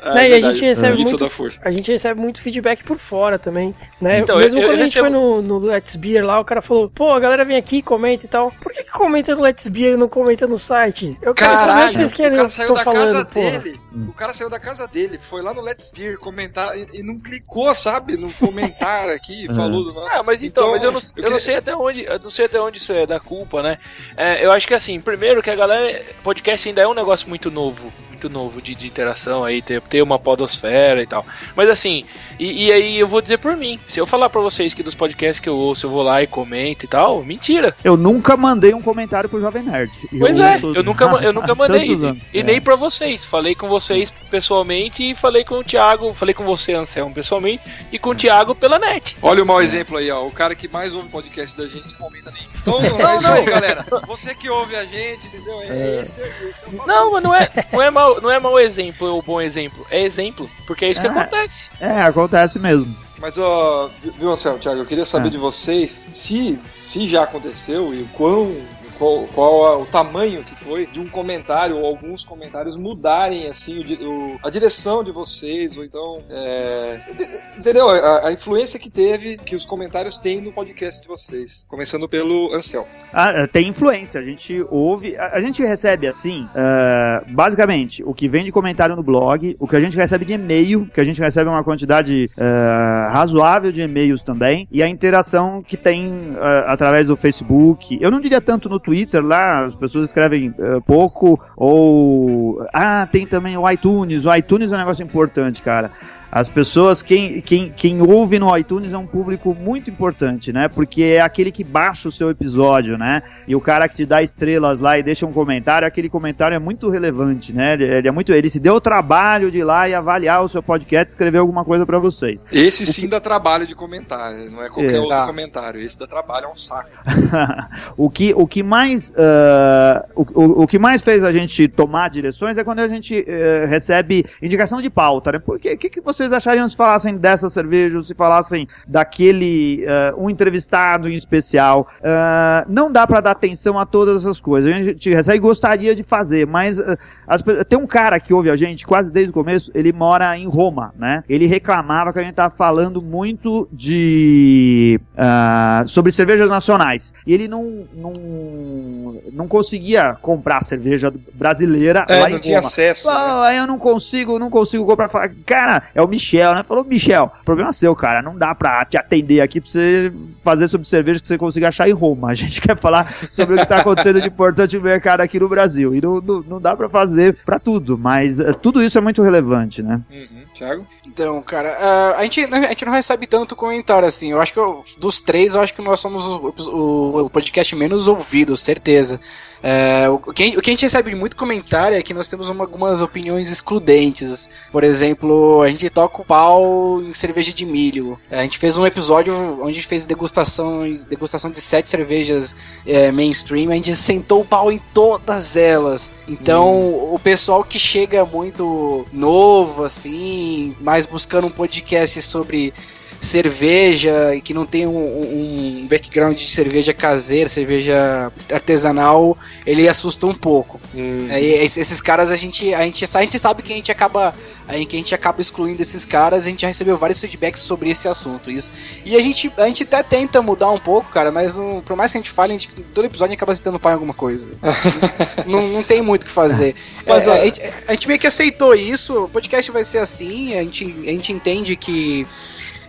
É, Não, e a gente recebe muito. A gente recebe muito feedback por fora também. Né? Então, Mesmo eu, quando eu a gente recebo... foi no, no Let's Beer lá, o cara falou, pô, a galera vem aqui, comenta e tal. Por que, que comenta no Let's Beer e não comenta no site? Eu quero Caralho, saber o que vocês querem. O cara saiu da falando, casa porra. dele. O cara saiu da casa dele, foi lá no Let's Beer comentar e, e não clicou, sabe? No comentar aqui, falou do nosso. Ah, mas então, então mas eu não, eu, eu não sei até onde, eu não sei até onde isso é da culpa, né? É, eu acho que assim, primeiro que a galera podcast ainda é um negócio muito novo muito novo de, de interação aí, ter, ter uma podosfera e tal. Mas assim, e, e, aí eu vou dizer por mim, se eu falar pra vocês que dos podcasts que eu ouço, eu vou lá e comento e tal, mentira. Eu nunca mandei um comentário pro Jovem Nerd. Pois eu é, ouço... eu nunca, eu nunca mandei. e, e nem pra vocês. Falei com vocês pessoalmente e falei com o Thiago, falei com você, Anselmo, pessoalmente, e com o Thiago pela net. Olha o mau exemplo aí, ó. O cara que mais ouve podcast da gente comenta nem. Então, é isso aí, galera. Você que ouve a gente, entendeu? É, é. Esse, esse é o Não, mas não é, não é mau, não é mau exemplo ou bom exemplo. É exemplo, porque é isso que é, acontece. É, acontece mesmo. Mas, ó, viu, Anselmo, Thiago, eu queria saber é. de vocês se, se já aconteceu e o quão qual, qual o tamanho que foi de um comentário ou alguns comentários mudarem assim o, o, a direção de vocês ou então é, entendeu? A, a, influência que teve que os comentários têm no podcast de vocês começando pelo Ansel ah, é, tem influência a gente ouve a, a gente recebe assim uh, basicamente o que vem de comentário no blog o que a gente recebe de e-mail que a gente recebe uma quantidade uh, razoável de e-mails também e a interação que tem uh, através do Facebook. Eu não diria tanto no Twitter lá, as pessoas escrevem uh, pouco, ou. Ah, tem também o iTunes. O iTunes é um negócio importante, cara. As pessoas, quem, quem, quem ouve no iTunes é um público muito importante, né? Porque é aquele que baixa o seu episódio, né? E o cara que te dá estrelas lá e deixa um comentário, aquele comentário é muito relevante, né? Ele, ele é muito, ele se deu o trabalho de ir lá e avaliar o seu podcast, e escrever alguma coisa para vocês. Esse sim dá trabalho de comentário, não é qualquer é, outro tá. comentário. Esse dá trabalho é um saco. o que o que mais uh, o, o, que mais fez a gente tomar direções é quando a gente uh, recebe indicação de pauta, né? Porque o que, que você vocês achariam se falassem dessa cerveja, se falassem daquele uh, um entrevistado em especial? Uh, não dá para dar atenção a todas essas coisas. A gente recebe gostaria de fazer, mas uh, as, tem um cara que ouve a gente quase desde o começo, ele mora em Roma, né? Ele reclamava que a gente tava falando muito de sobre cervejas nacionais e ele não não, não conseguia comprar cerveja brasileira é, lá em não tinha acesso. Oh, né? Eu não consigo, não consigo comprar. Cara, é o Michel, né? Falou, Michel, problema seu, cara. Não dá pra te atender aqui pra você fazer sobre cerveja que você consiga achar em Roma. A gente quer falar sobre o que tá acontecendo de importante no mercado aqui no Brasil. E não, não, não dá pra fazer pra tudo, mas uh, tudo isso é muito relevante, né? Uhum. Thiago? Então, cara, uh, a, gente, a gente não recebe tanto comentário assim. Eu acho que eu, dos três, eu acho que nós somos o, o, o podcast menos ouvido, certeza. É, o, que, o que a gente recebe muito comentário é que nós temos uma, algumas opiniões excludentes. Por exemplo, a gente toca o pau em cerveja de milho. É, a gente fez um episódio onde a gente fez degustação, degustação de sete cervejas é, mainstream. A gente sentou o pau em todas elas. Então, hum. o pessoal que chega muito novo, assim, mais buscando um podcast sobre cerveja e que não tem um, um, background de cerveja caseira, cerveja artesanal, ele assusta um pouco. Hum. É, esses caras a gente, a gente, a gente sabe que a gente acaba aí que a gente acaba excluindo esses caras, a gente já recebeu vários feedbacks sobre esse assunto. Isso. E a gente, a gente até tenta mudar um pouco, cara, mas não, por mais que a gente fale, a gente, todo episódio acaba citando pai em alguma coisa. não, não tem muito o que fazer. Mas, é, a, gente, a gente meio que aceitou isso, o podcast vai ser assim, a gente, a gente entende que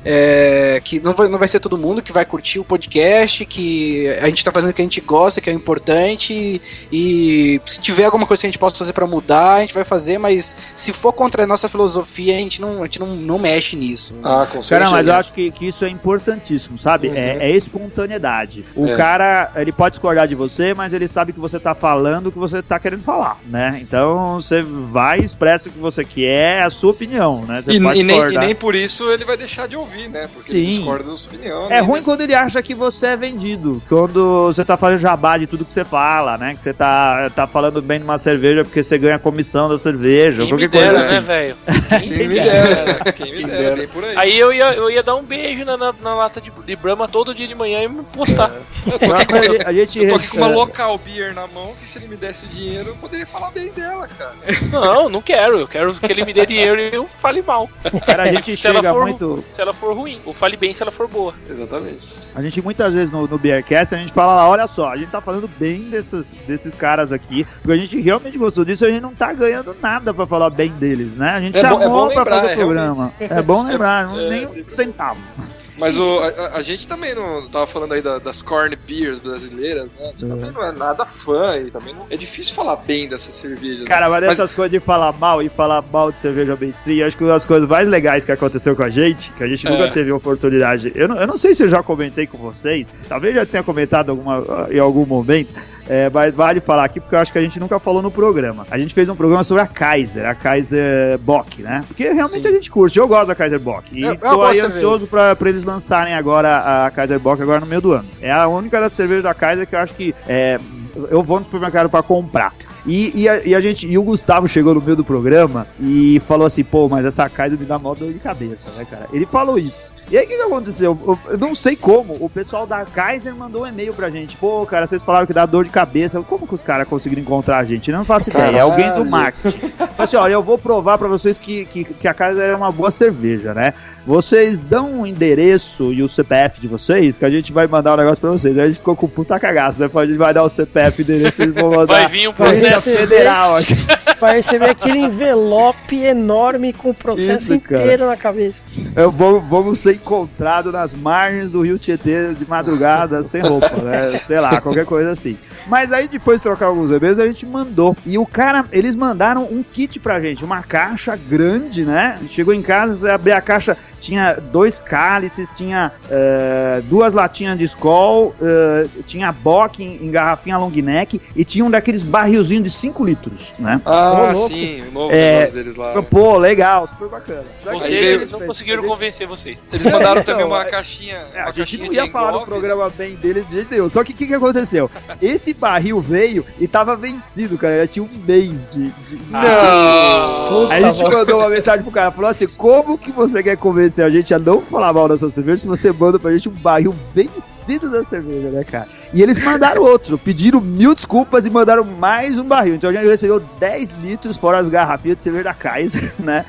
é, que não vai, não vai ser todo mundo que vai curtir o podcast, que a gente tá fazendo o que a gente gosta, que é importante, e, se tiver alguma coisa que a gente possa fazer para mudar, a gente vai fazer, mas se for contra a nossa filosofia, a gente não, a gente não, não mexe nisso. Ah, com certeza. Cara, mas eu acho que, que isso é importantíssimo, sabe? Uhum. É, é, espontaneidade. O é. cara, ele pode discordar de você, mas ele sabe que você tá falando o que você tá querendo falar, né? Então você vai, expressa o que você quer, é a sua opinião, né? Você e, e, nem, e nem por isso ele vai deixar de ouvir ouvir, né? Porque Sim. ele discorda da sua opinião. É né? ruim quando ele acha que você é vendido. Quando você tá fazendo jabá de tudo que você fala, né? Que você tá, tá falando bem de uma cerveja porque você ganha a comissão da cerveja. Quem qualquer me dera, coisa né, assim. né, velho? Quem me dera. Quem me dera, tem por aí. Aí eu ia, eu ia dar um beijo na, na, na lata de, de Brahma todo dia de manhã e me postar. É. Eu tô aqui, com, a gente, eu tô aqui com uma local beer na mão que se ele me desse dinheiro eu poderia falar bem dela, cara. Não, não quero. Eu quero que ele me dê dinheiro e eu fale mal. Cara, a gente se chega for, muito... Se ela for ruim. Ou fale bem se ela for boa. Exatamente. A gente muitas vezes no, no Beercast a gente fala lá, olha só, a gente tá falando bem desses, desses caras aqui, porque a gente realmente gostou disso, a gente não tá ganhando nada pra falar bem deles, né? A gente é chamou bom, é bom lembrar, pra fazer o programa. É bom lembrar, é, nem um centavo. Mas o, a, a gente também não tava falando aí da- das corn beers brasileiras, né? A gente também não é nada fã e também não, é difícil falar bem dessas cervejas. né? Cara, mas dessas coisas de falar mal e falar mal de cerveja mainstream, acho que uma das coisas mais legais que aconteceu com a gente, que a gente nunca É. teve oportunidade. Eu não, eu não sei se eu já comentei com vocês, talvez já tenha comentado alguma, em algum momento. É, mas vale falar aqui porque eu acho que a gente nunca falou no programa. A gente fez um programa sobre a Kaiser, a Kaiser Bock, né? Porque realmente Sim. a gente curte. Eu gosto da Kaiser Bock. E é uma tô aí ansioso pra, pra eles lançarem agora a Kaiser Bock agora no meio do ano. É a única das cervejas da Kaiser que eu acho que é, eu vou no supermercado pra comprar. E, e, a, e a gente, e o Gustavo chegou no meio do programa e falou assim, pô, mas essa Kaiser me dá mó dor de cabeça, né, cara? Ele falou isso. E aí o que, que aconteceu? Eu, eu não sei como, o pessoal da Kaiser mandou um e-mail pra gente. Pô, cara, vocês falaram que dá dor de cabeça. Como que os caras conseguiram encontrar a gente? Eu não faço ideia. É alguém do marketing. Falei assim, olha, eu vou provar pra vocês que, que, que a Kaiser é uma boa cerveja, né? Vocês dão o endereço e o CPF de vocês, que a gente vai mandar o negócio pra vocês. Aí a gente ficou com puta cagaço, né? A gente vai dar o CPF e o endereço e eles vão mandar. Vai vir um processo. Receber. Federal aqui. Vai receber aquele envelope enorme com o processo Isso, inteiro na cabeça. Eu vou, vamos ser encontrados nas margens do Rio Tietê de madrugada, sem roupa, né? Sei lá, qualquer coisa assim. Mas aí depois de trocar alguns e-mails, a gente mandou. E o cara, eles mandaram um kit pra gente, uma caixa grande, né? Chegou em casa, você abria a caixa, tinha dois cálices, tinha eh, duas latinhas de Skol, eh, tinha Bock em, em garrafinha long neck e tinha um daqueles barrilzinhos de 5 litros, né? Ah, Ô, louco. sim, o novo É, negócio deles lá. Pô, legal, super bacana. Vocês aí eles não conseguiram convencer vocês. Eles mandaram Então, também uma é- caixinha. É, uma a gente caixinha não ia falar no engove. programa bem deles de jeito nenhum. Só que o que, que aconteceu? Esse barril veio e tava vencido, cara. Já tinha um mês de. de... Não! Aí a gente mandou uma mensagem pro cara, falou assim: como que você quer convencer a gente a não falar mal da sua cerveja se você manda pra gente um barril vencido da cerveja, né, cara? E eles mandaram outro, pediram mil desculpas e mandaram mais um barril. Então a gente recebeu 10 litros fora as garrafinhas de cerveja da Kaiser, né?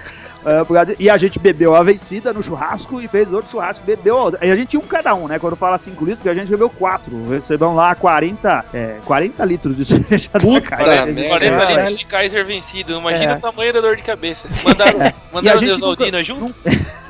De- e a gente bebeu a vencida no churrasco e fez outro churrasco, bebeu a outra. E a gente tinha um cada um, né? Quando fala 5 litros, porque a gente bebeu 4. Recebemos lá 40, é, 40 litros de cerveja Puta da Kaiser. merda. 40 Caralho. litros de Kaiser vencido. Imagina É. o tamanho da dor de cabeça. Mandaram, E a gente Desaldina junto?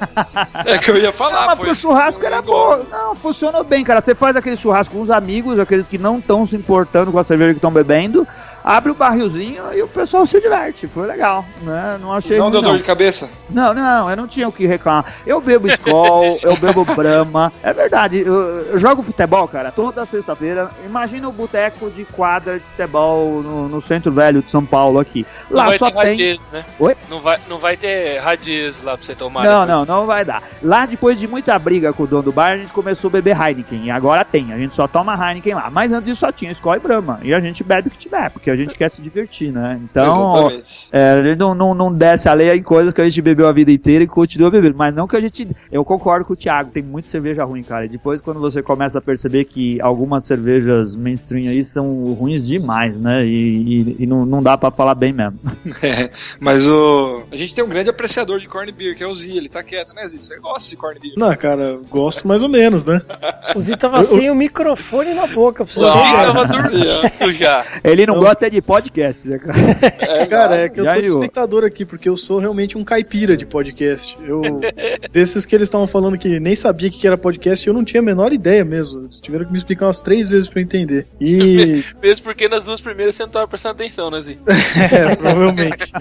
É que eu ia falar. Não, mas porque o churrasco era bom. Não, funcionou bem, cara. Você faz aquele churrasco com os amigos, aqueles que não estão se importando com a cerveja que estão bebendo, abre o barrilzinho e o pessoal se diverte. Foi legal, né? Não achei Não ruim, deu não. dor de cabeça? Não, não, eu não tinha o que reclamar. Eu bebo Skol, eu bebo Brahma. É verdade, eu, eu jogo futebol, cara, toda sexta-feira. Imagina o boteco de quadra de futebol no, no centro velho de São Paulo aqui. Não Lá vai só ter tem. radies, né? Oi? Não vai, não vai ter radies lá pra você tomar. Não, depois. não, não vai dar. Lá, depois de muita briga com o dono do bar, a gente começou a beber Heineken. E agora tem. A gente só toma Heineken lá. Mas antes disso só tinha Skol e Brahma. E a gente bebe o que tiver, porque a gente quer se divertir, né? Então, é, a gente não, não, não desce a lei em coisas que a gente bebeu a vida inteira e continua bebendo. Mas não que a gente. Eu concordo com o Thiago, tem muita cerveja ruim, cara. E depois, quando você começa a perceber que algumas cervejas mainstream aí são ruins demais, né? E, e, e não, não dá pra falar bem mesmo. É, mas o. A gente tem um grande apreciador de corn beer, que é o Z. Ele tá quieto, né, Z? Você gosta de corn beer? Não, cara, gosto mais ou menos, né? O Zi tava sem o microfone na boca, pra você tava dormindo já. Ele não Não. gosta de podcast, né, cara? É, Cara, é que eu Já tô de espectador aqui, porque eu sou realmente um caipira de podcast. Eu, desses que eles estavam falando que nem sabia o que era podcast, eu não tinha a menor ideia mesmo. Eles tiveram que me explicar umas três vezes pra eu entender. E, Mesmo porque nas duas primeiras você não tava prestando atenção, né, Zi? é, provavelmente.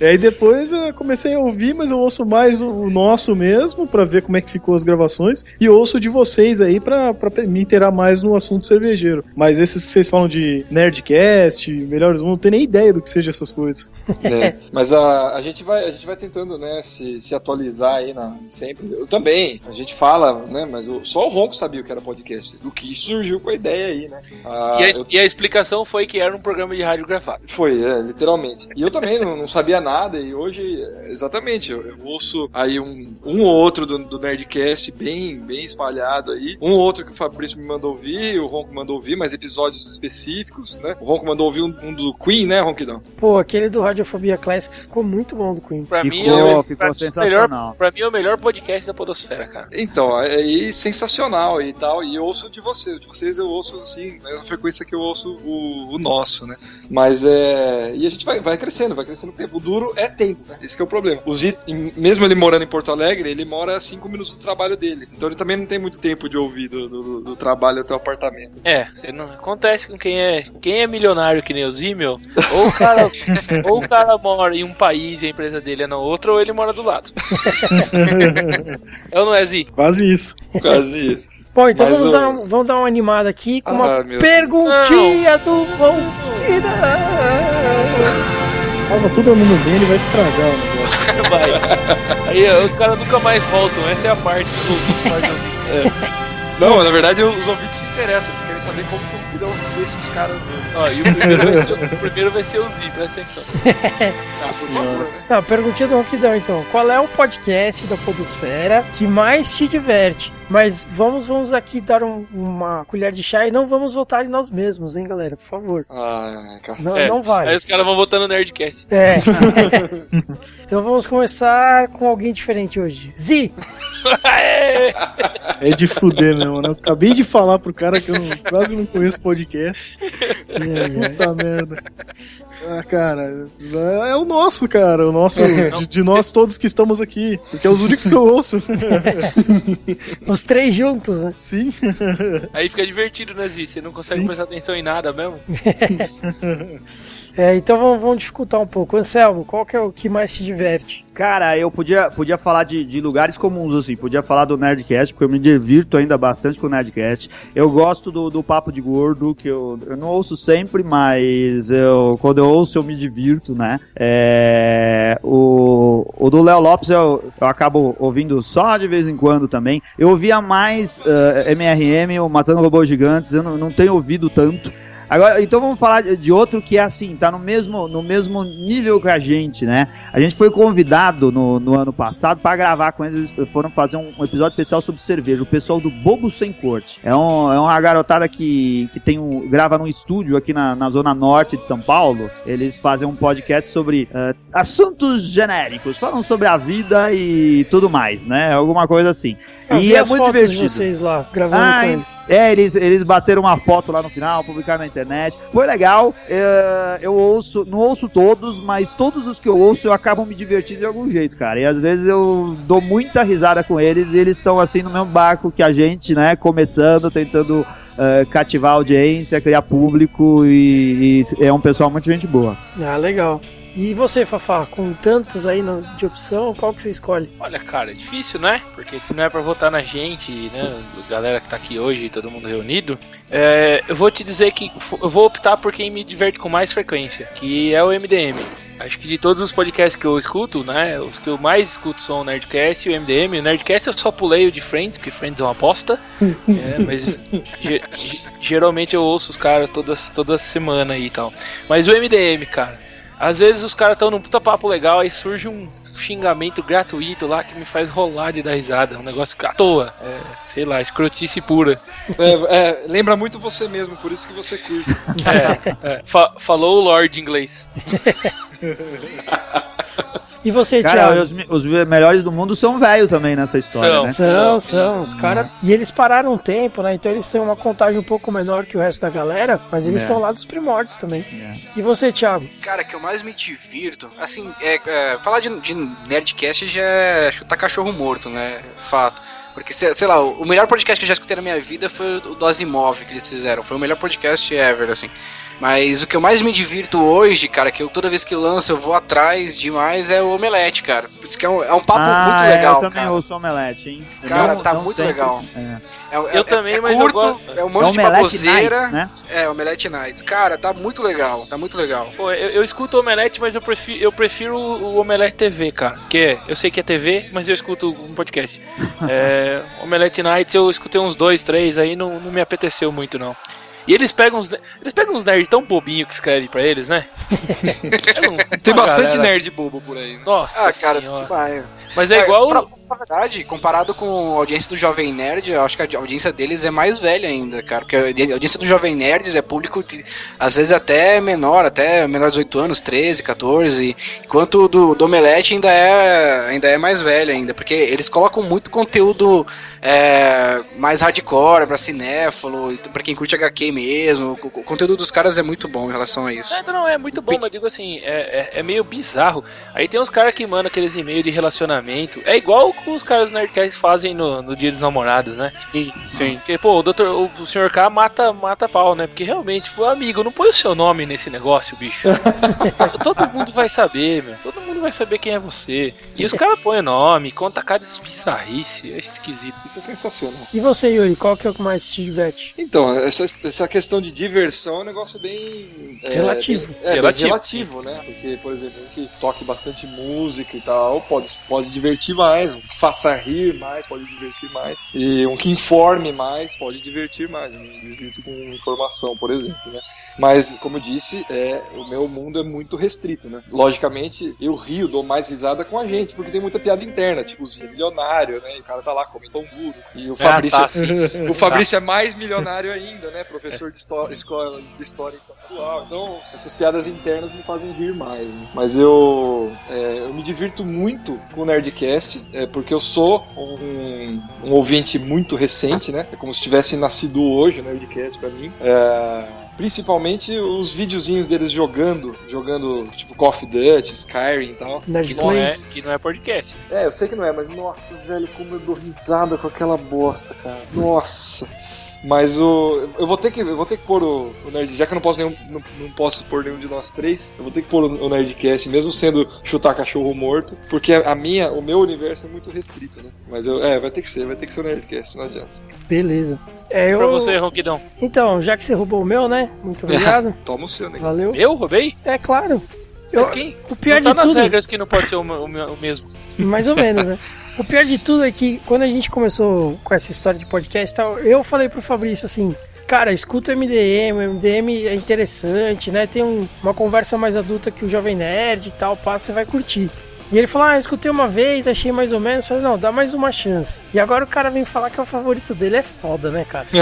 E aí depois eu comecei a ouvir, mas eu ouço mais o, o nosso mesmo, pra ver como é que ficou as gravações, e ouço de vocês aí pra, pra me inteirar mais no assunto cervejeiro. Mas esses que vocês falam de Nerdcast, Melhores do Mundo, não tenho nem ideia do que seja essas coisas. É, mas a, a, gente vai, a gente vai tentando, né, se, se atualizar aí na, sempre. Eu também, a gente fala, né, mas o- só o Ronco sabia o que era podcast. Do que surgiu com a ideia aí, né? Ah, e, a, eu- e a explicação foi que era um programa de rádio gravado. Foi, é, literalmente. E eu também não, não sabia nada, e hoje, exatamente, eu, eu ouço aí um, um ou outro do, do Nerdcast bem, bem espalhado aí. Um ou outro que o Fabrício me mandou ouvir, o Ronco mandou ouvir, mas episódios específicos, né? O Ronco mandou ouvir um, um do Queen, né, Ronquidão? Pô, aquele do Radiofobia Classics ficou muito bom do Queen. Pra mim, Ficou, é o- ficou pra mim, o sensacional. Melhor, pra mim é o melhor podcast da Podosfera, cara. Então, aí sensacional e tal. E eu ouço de vocês. De vocês eu ouço assim, na mesma frequência que eu ouço o, o nosso, né? Mas é. E a gente vai, vai crescendo, vai crescendo o tempo. O duro é tempo, né? Esse que é o problema. O Zito, mesmo ele morando em Porto Alegre, ele mora a 5 minutos do trabalho dele. Então ele também não tem muito tempo de ouvir do, do, do trabalho até o apartamento. É, você não acontece com quem é quem é milionário que nem o Zimmel, ou o cara, ou o cara mora em um país e a empresa dele é no outro, ou ele mora do lado. é ou não é, Zi? Quase isso. Quase isso. Bom, então Mas vamos, o- dar, um- vamos dar uma animada aqui com Ah, uma perguntinha do Voltira. Tava todo mundo bem, ele vai estragar o negócio. Vai. Aí os caras nunca mais voltam, essa é a parte do pode ouvir. Não, na verdade os ouvintes se interessam, eles querem saber como que eu cuido desses caras hoje. Ó, e o primeiro, vai ser, o primeiro vai ser o presta atenção. Ah, por favor, né? Não, perguntinha do Ronquidão, então. Qual é o podcast da Podosfera que mais te diverte? Mas vamos, vamos aqui dar um- uma colher de chá e não vamos votar em nós mesmos, hein, galera? Por favor. Ah, cacete. Não, não vai. Aí os caras vão votando no Nerdcast. É. então vamos começar com alguém diferente hoje. Zi! É de fuder mesmo, né? Eu acabei de falar pro cara que eu não- quase não conheço podcast. Puta merda. Ah, cara, é o nosso, cara. O nosso, de, de nós todos que estamos aqui. Porque é os únicos que eu ouço. Os três juntos, né? Sim. Aí fica divertido, né, Zi? Você não consegue Sim. prestar atenção em nada mesmo. É, então vamos, vamos dificultar um pouco. Anselmo, qual que é o que mais te diverte? Cara, eu podia, podia falar de, de lugares comuns, assim, podia falar do Nerdcast, porque eu me divirto ainda bastante com o Nerdcast. Eu gosto do, do Papo de Gordo, que eu, eu não ouço sempre, mas eu, quando eu ouço eu me divirto, né? É, o, o do Léo Lopes eu, eu acabo ouvindo só de vez em quando também. Eu ouvia mais eh, MRM, o Matando Robôs Gigantes, eu não, não tenho ouvido tanto. Agora, então vamos falar de- outro que é assim, tá no mesmo, no mesmo nível que a gente, né? A gente foi convidado no, no ano passado para gravar com eles, eles foram fazer um, um episódio especial sobre cerveja, o pessoal do Bobo Sem Corte. É, um, é uma garotada que, que tem um, grava num estúdio aqui na, na zona norte de São Paulo. Eles fazem um podcast sobre eh, assuntos genéricos, falam sobre a vida e tudo mais, né? Alguma coisa assim. Eu e é muito divertido. vocês lá, gravando Ah, com eles. É, eles, eles bateram uma foto lá no final, publicaram na internet. Foi legal. é, eu ouço, não ouço todos, mas todos os que eu ouço eu acabo me divertindo de algum jeito, cara. E às vezes eu dou muita risada com eles e eles estão assim no mesmo barco que a gente, né? Começando, tentando é, cativar audiência, criar público e, e é um pessoal muito gente boa. Ah, legal. E você, Fafá, com tantos aí de opção, qual que você escolhe? Olha, cara, é difícil, né? Porque se não é pra votar na gente, né? Galera que tá aqui hoje, todo mundo reunido, é, eu vou te dizer que eu vou optar por quem me diverte com mais frequência, que é o MDM. Acho que de todos os podcasts que eu escuto, né? Os que eu mais escuto são o Nerdcast e o MDM. O Nerdcast eu só pulei o de Friends, porque Friends é uma aposta. é, mas ge- ge- geralmente eu ouço os caras todas, toda semana aí e tal. Mas o MDM, cara. Às vezes os caras estão num puta papo legal, aí surge um xingamento gratuito lá que me faz rolar de dar risada. Um negócio à toa. É, sei lá, escrotice pura. É, é, lembra muito você mesmo, por isso que você curte. É, é. Fa- falou o Lord inglês. E você, Cara, Thiago? os, os melhores do mundo são velho também nessa história, São. né? São, são, os caras. E eles pararam um tempo, né? Então eles têm uma contagem um pouco menor que o resto da galera, mas eles É. são lá dos primórdios também. É. E você, Thiago? Cara, que eu mais me divirto, assim, é, é, falar de, de Nerdcast já é chutar cachorro morto, né? Fato. Porque, sei, lá, o melhor podcast que eu já escutei na minha vida foi o do Asimov que eles fizeram. Foi o melhor podcast ever, assim. Mas o que eu mais me divirto hoje, cara, que eu toda vez que lanço eu vou atrás demais, é o Omelete, cara. Por isso que é um, é um papo ah, muito é, legal, eu também cara. ouço omelete, hein? Eu Cara, não- tá não muito sempre- legal. É. É, é- Eu é- também, é mas eu curto, gosto- É um É monte de Omelete baboseira. Nights, né? É, Omelete Nights. Cara, tá muito legal, tá muito legal. Pô, eu, eu escuto o Omelete, mas eu prefiro, eu prefiro o Omelete TV, cara. Que eu sei que é TV, mas eu escuto um podcast. É, Omelete Nights eu escutei uns dois, três, aí não, não me apeteceu muito, não. E eles pegam uns, eles pegam uns nerds tão bobinho que escrevem pra eles, né? Tem Uma bastante galera- nerd bobo por aí. Né? Nossa Ah, cara, senhora. demais. Mas é igual. Pra, na verdade, comparado com a audiência do Jovem Nerd, eu acho que a audiência deles é mais velha ainda, cara. Porque a audiência do Jovem Nerd é público, de- às vezes até menor, até menor de 18 anos, 13, 14. Enquanto o do, do Omelete ainda é, ainda é mais velho ainda. Porque eles colocam muito conteúdo é, mais hardcore pra cinéfalo, pra quem curte HQ mesmo. O, o conteúdo dos caras é muito bom em relação a isso. Não, não, é muito bom, mas eu digo assim, é, é, é meio bizarro. Aí tem uns caras que mandam aqueles e-mails de relacionamento. É igual que os caras do Nerdcast fazem no, no Dia dos Namorados, né? Sim, sim. Porque, pô, o, doutor, o, o Sr. K mata, mata pau, né? Porque realmente, pô, amigo, não põe o seu nome nesse negócio, bicho. Todo mundo vai saber, meu. Todo mundo vai saber quem é você. E os caras põem o nome, conta cada bizarrice. É esquisito. Isso é sensacional. E você, Yuri, qual que é o que mais te diverte? Então, essa, essa questão de diversão é um negócio bem. é, Relativo. bem- É, bem Relativo. relativo, né? Porque, por exemplo, um que toque bastante música e tal, pode, pode divertir mais. Um que faça rir mais, pode divertir mais. E um que informe mais, pode divertir mais. Eu me divirto com informação, por exemplo, né? Mas, como eu disse, é, o meu mundo é muito restrito, né? Logicamente, eu rio, dou mais risada com a gente, porque tem muita piada interna, tipo os milionário, né? E o cara tá lá comendo pão duro. E o Fabrício, Ah, tá, o Fabrício é mais milionário ainda, né? Professor de histó- escola de história estadual. Então, essas piadas internas me fazem rir mais. né? Mas eu, é, eu me divirto muito com o Nerdcast, é, porque eu sou um, um ouvinte muito recente, né? É como se tivesse nascido hoje o Nerdcast pra mim. É, principalmente os videozinhos deles jogando, jogando tipo Call of Duty, Skyrim e tal. Que não, é, que não é podcast. É, eu sei que não é, mas nossa, velho, como eu dou risada com aquela bosta, cara. Nossa. Mas o. Eu vou ter que, eu vou ter que pôr o, o Nerd. Já que eu não posso, nenhum, não, não posso pôr nenhum de nós três, eu vou ter que pôr o, o Nerdcast, mesmo sendo chutar cachorro morto. Porque a minha, o meu universo é muito restrito, né? Mas eu, é, vai ter que ser, vai ter que ser o Nerdcast, não adianta. Beleza. É, eu... Pra você, Ronquidão. Então, já que você roubou o meu, né? Muito obrigado. Toma o seu, né? Valeu. Eu roubei? É claro. Mas Eu- quem? O pior não tá de nas tudo, regras que não pode ser o, o, o mesmo. mais ou menos, né? O pior de tudo é que quando a gente começou com essa história de podcast e tal, eu falei pro Fabrício assim, cara, escuta o MDM, o MDM é interessante, né? Tem um- uma conversa mais adulta que o Jovem Nerd e tal, passa, você vai curtir. E ele falou, ah, eu escutei uma vez, achei mais ou menos. Eu falei, não, dá mais uma chance. E agora o cara vem falar que é o favorito dele, é foda, né, cara?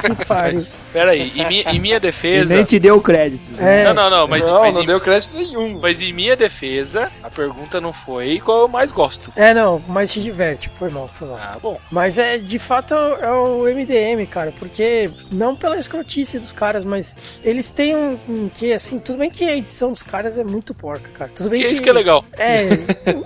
Puta que pariu. Pera aí, em minha, em minha E defesa. nem te deu crédito. É, Não, não, não, mas, não, mas não em, deu crédito nenhum. mas em minha defesa, a pergunta não foi qual eu mais gosto. é, não, mas te diverte. Foi mal, foi mal. Ah, bom. Mas é, de fato, é o MDM, cara, porque não pela escrotice dos caras, mas eles têm um, um que, assim, tudo bem que a edição dos caras é muito porca, cara. Tudo bem Que que. isso que é legal. É,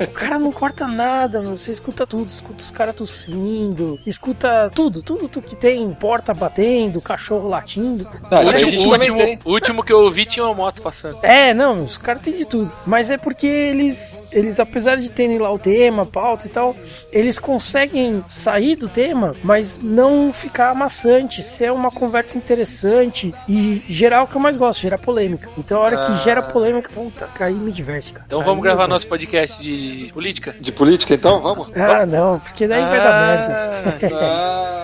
o cara não corta nada, mano. Você escuta tudo, escuta os caras tossindo, escuta tudo, tudo, tudo que tem, porta batendo, cachorro latindo. Ah, isso aí a o, último, tem. o último que eu ouvi tinha uma moto passando. É, não, os caras têm de tudo. Mas é porque eles, eles, apesar de terem lá o tema, pauta e tal, eles conseguem sair do tema, mas não ficar amassante, ser uma conversa interessante e gerar o que eu mais gosto, gerar polêmica. Então a hora que gera polêmica, puta, aí me diverte, cara. Então Aí vamos eu gravar nosso podcast de política? De política, então? Vamos? Ah, não, porque daí vai dar merda. Ah, ah. Você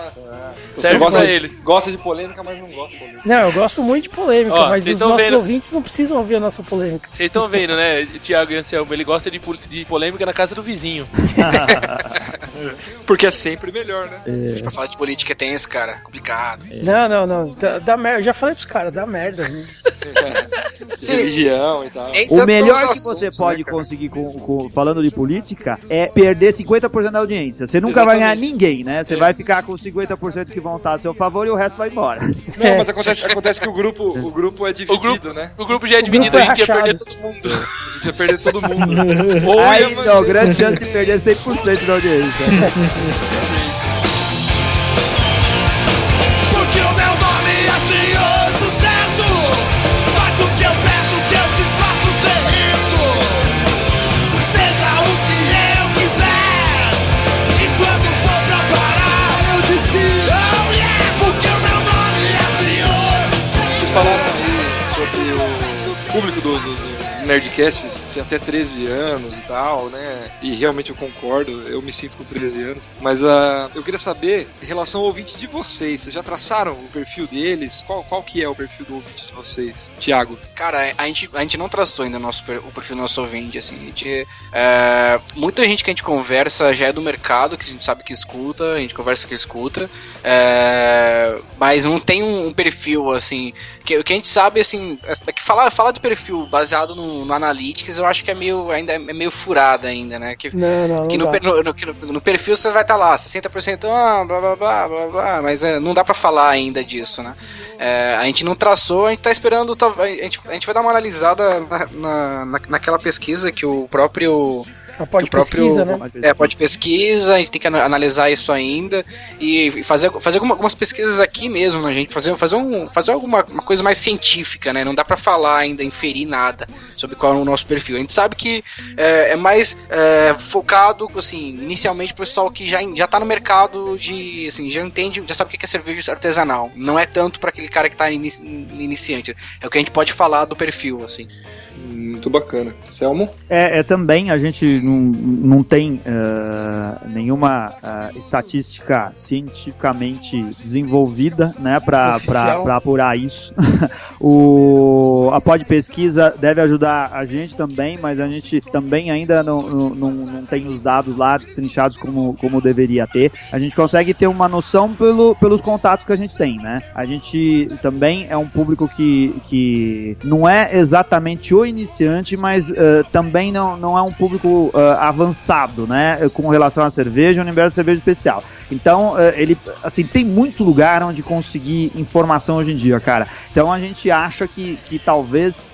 Serve gosta, pra de- eles. gosta de polêmica, mas não gosta de polêmica. Não, eu gosto muito de polêmica, Ó, mas os nossos vendo- ouvintes não precisam ouvir a nossa polêmica. Vocês estão vendo, né? Thiago e Anselmo, ele gosta de, pol- de polêmica na casa do vizinho. Porque é sempre melhor, né? Pra falar de política é tenso, cara. Complicado. Não, não, não, dá, dá merda. Eu já falei pros caras, dá merda. né? Religião e tal. Nem O melhor que você assuntos, pode né, conseguir com, com- falando de política é perder 50% da audiência. Você nunca vai ganhar Exatamente. ninguém, né? Você É. vai ficar com 50% que vão estar a seu favor e o resto vai embora. Não, mas acontece, acontece que o grupo, o grupo é dividido, grupo- né? O grupo já é O dividido, é a gente ia perder todo mundo. A gente ia perder todo mundo. Ou Aí, ia então, manter- grande chance de perder 100% da audiência. nome é Nerdcast ser até 13 anos e tal, né? E realmente eu concordo, eu me sinto com 13 anos. Mas uh, eu queria saber, em relação ao ouvinte de vocês, vocês já traçaram o perfil deles? Qual, qual que é o perfil do ouvinte de vocês? Tiago. Cara, a gente, a gente não traçou ainda o, nosso, o perfil do nosso ouvinte, assim. A gente, é, muita gente que a gente conversa já é do mercado, que a gente sabe que escuta, a gente conversa que escuta, é, mas não tem um, um perfil, assim. Que, o que a gente sabe, assim, é que falar, falar do perfil baseado no, no Analytics, eu acho que é meio, ainda é meio furada ainda, né? Que, Não, não, que não no, no, que no- no perfil você vai estar lá, 60% ah, blá blá blá blá blá, mas é, não dá pra falar ainda disso, né? É, a gente não traçou, a gente tá esperando, tá- a gente, a gente vai dar uma analisada na, na, na- naquela pesquisa que o próprio. A pode próprio, pesquisa, né? É, pode pesquisa, a gente tem que ana- analisar isso ainda e fazer, fazer alguma- algumas pesquisas aqui mesmo, né, gente? Fazer, fazer, um, fazer alguma uma coisa mais científica, né? Não dá pra falar ainda, inferir nada sobre qual é o nosso perfil. A gente sabe que é, é mais é, focado, assim, inicialmente pro pessoal que já, já tá no mercado de, assim, já entende, já sabe o que é cerveja artesanal. Não é tanto pra aquele cara que tá inici- iniciante. É o que a gente pode falar do perfil, assim. Muito bacana. Selmo? É, é também a gente não, não tem eh, nenhuma eh, estatística cientificamente desenvolvida, né, para apurar isso. o, a Pod Pesquisa deve ajudar a gente também, mas a gente também ainda não, não, não, não tem os dados lá destrinchados como, como deveria ter. A gente consegue ter uma noção pelo, pelos contatos que a gente tem, né? A gente também é um público que, que não é exatamente o iniciante, mas eh, também não, não é um público eh, avançado, né? Com relação à cerveja, o universo cerveja especial. Então, eh, ele, assim, tem muito lugar onde conseguir informação hoje em dia, cara. Então a gente acha que, que talvez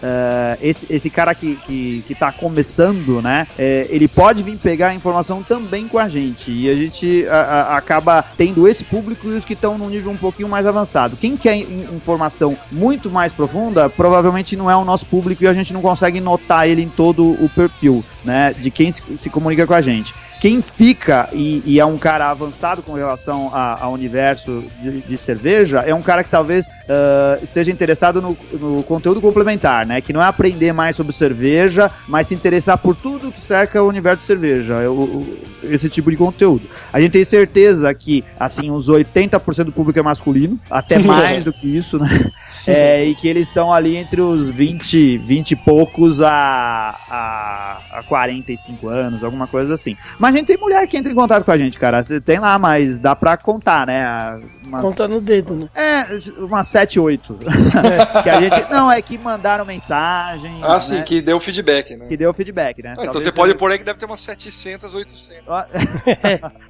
esse, esse cara que, que, que tá começando, né? ele pode vir pegar a informação também com a gente. E a gente acaba tendo esse público e os que estão num nível um pouquinho mais avançado. Quem quer in- informação muito mais profunda, provavelmente não é o nosso público e a gente não consegue notar ele em todo o perfil, né? De quem se, se comunica com a gente. Quem fica e, e é um cara avançado com relação ao universo de, de cerveja é um cara que talvez ah, esteja interessado no, no conteúdo complementar, né? Que não é aprender mais sobre cerveja, mas se interessar por tudo que cerca o universo de cerveja, é o- o- esse tipo de conteúdo. A gente tem certeza que, assim, uns 80% do público é masculino, até mais do que isso, né? É, e que eles estão ali entre os 20, 20 e poucos a, a, a 45 anos, alguma coisa assim. Mas a gente tem mulher que entra em contato com a gente, cara. Tem lá, mas dá pra contar, né? Umas- Conta no dedo, né? É, umas 7, 8. que a gente. Não, é que mandaram mensagem. Ah, né? sim, que deu feedback, né? Que deu feedback, né? Ah, então você pode pôr aí que deve ter umas 700, 800. Ó,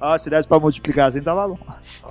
Ó, se desse pra multiplicar assim, tava bom.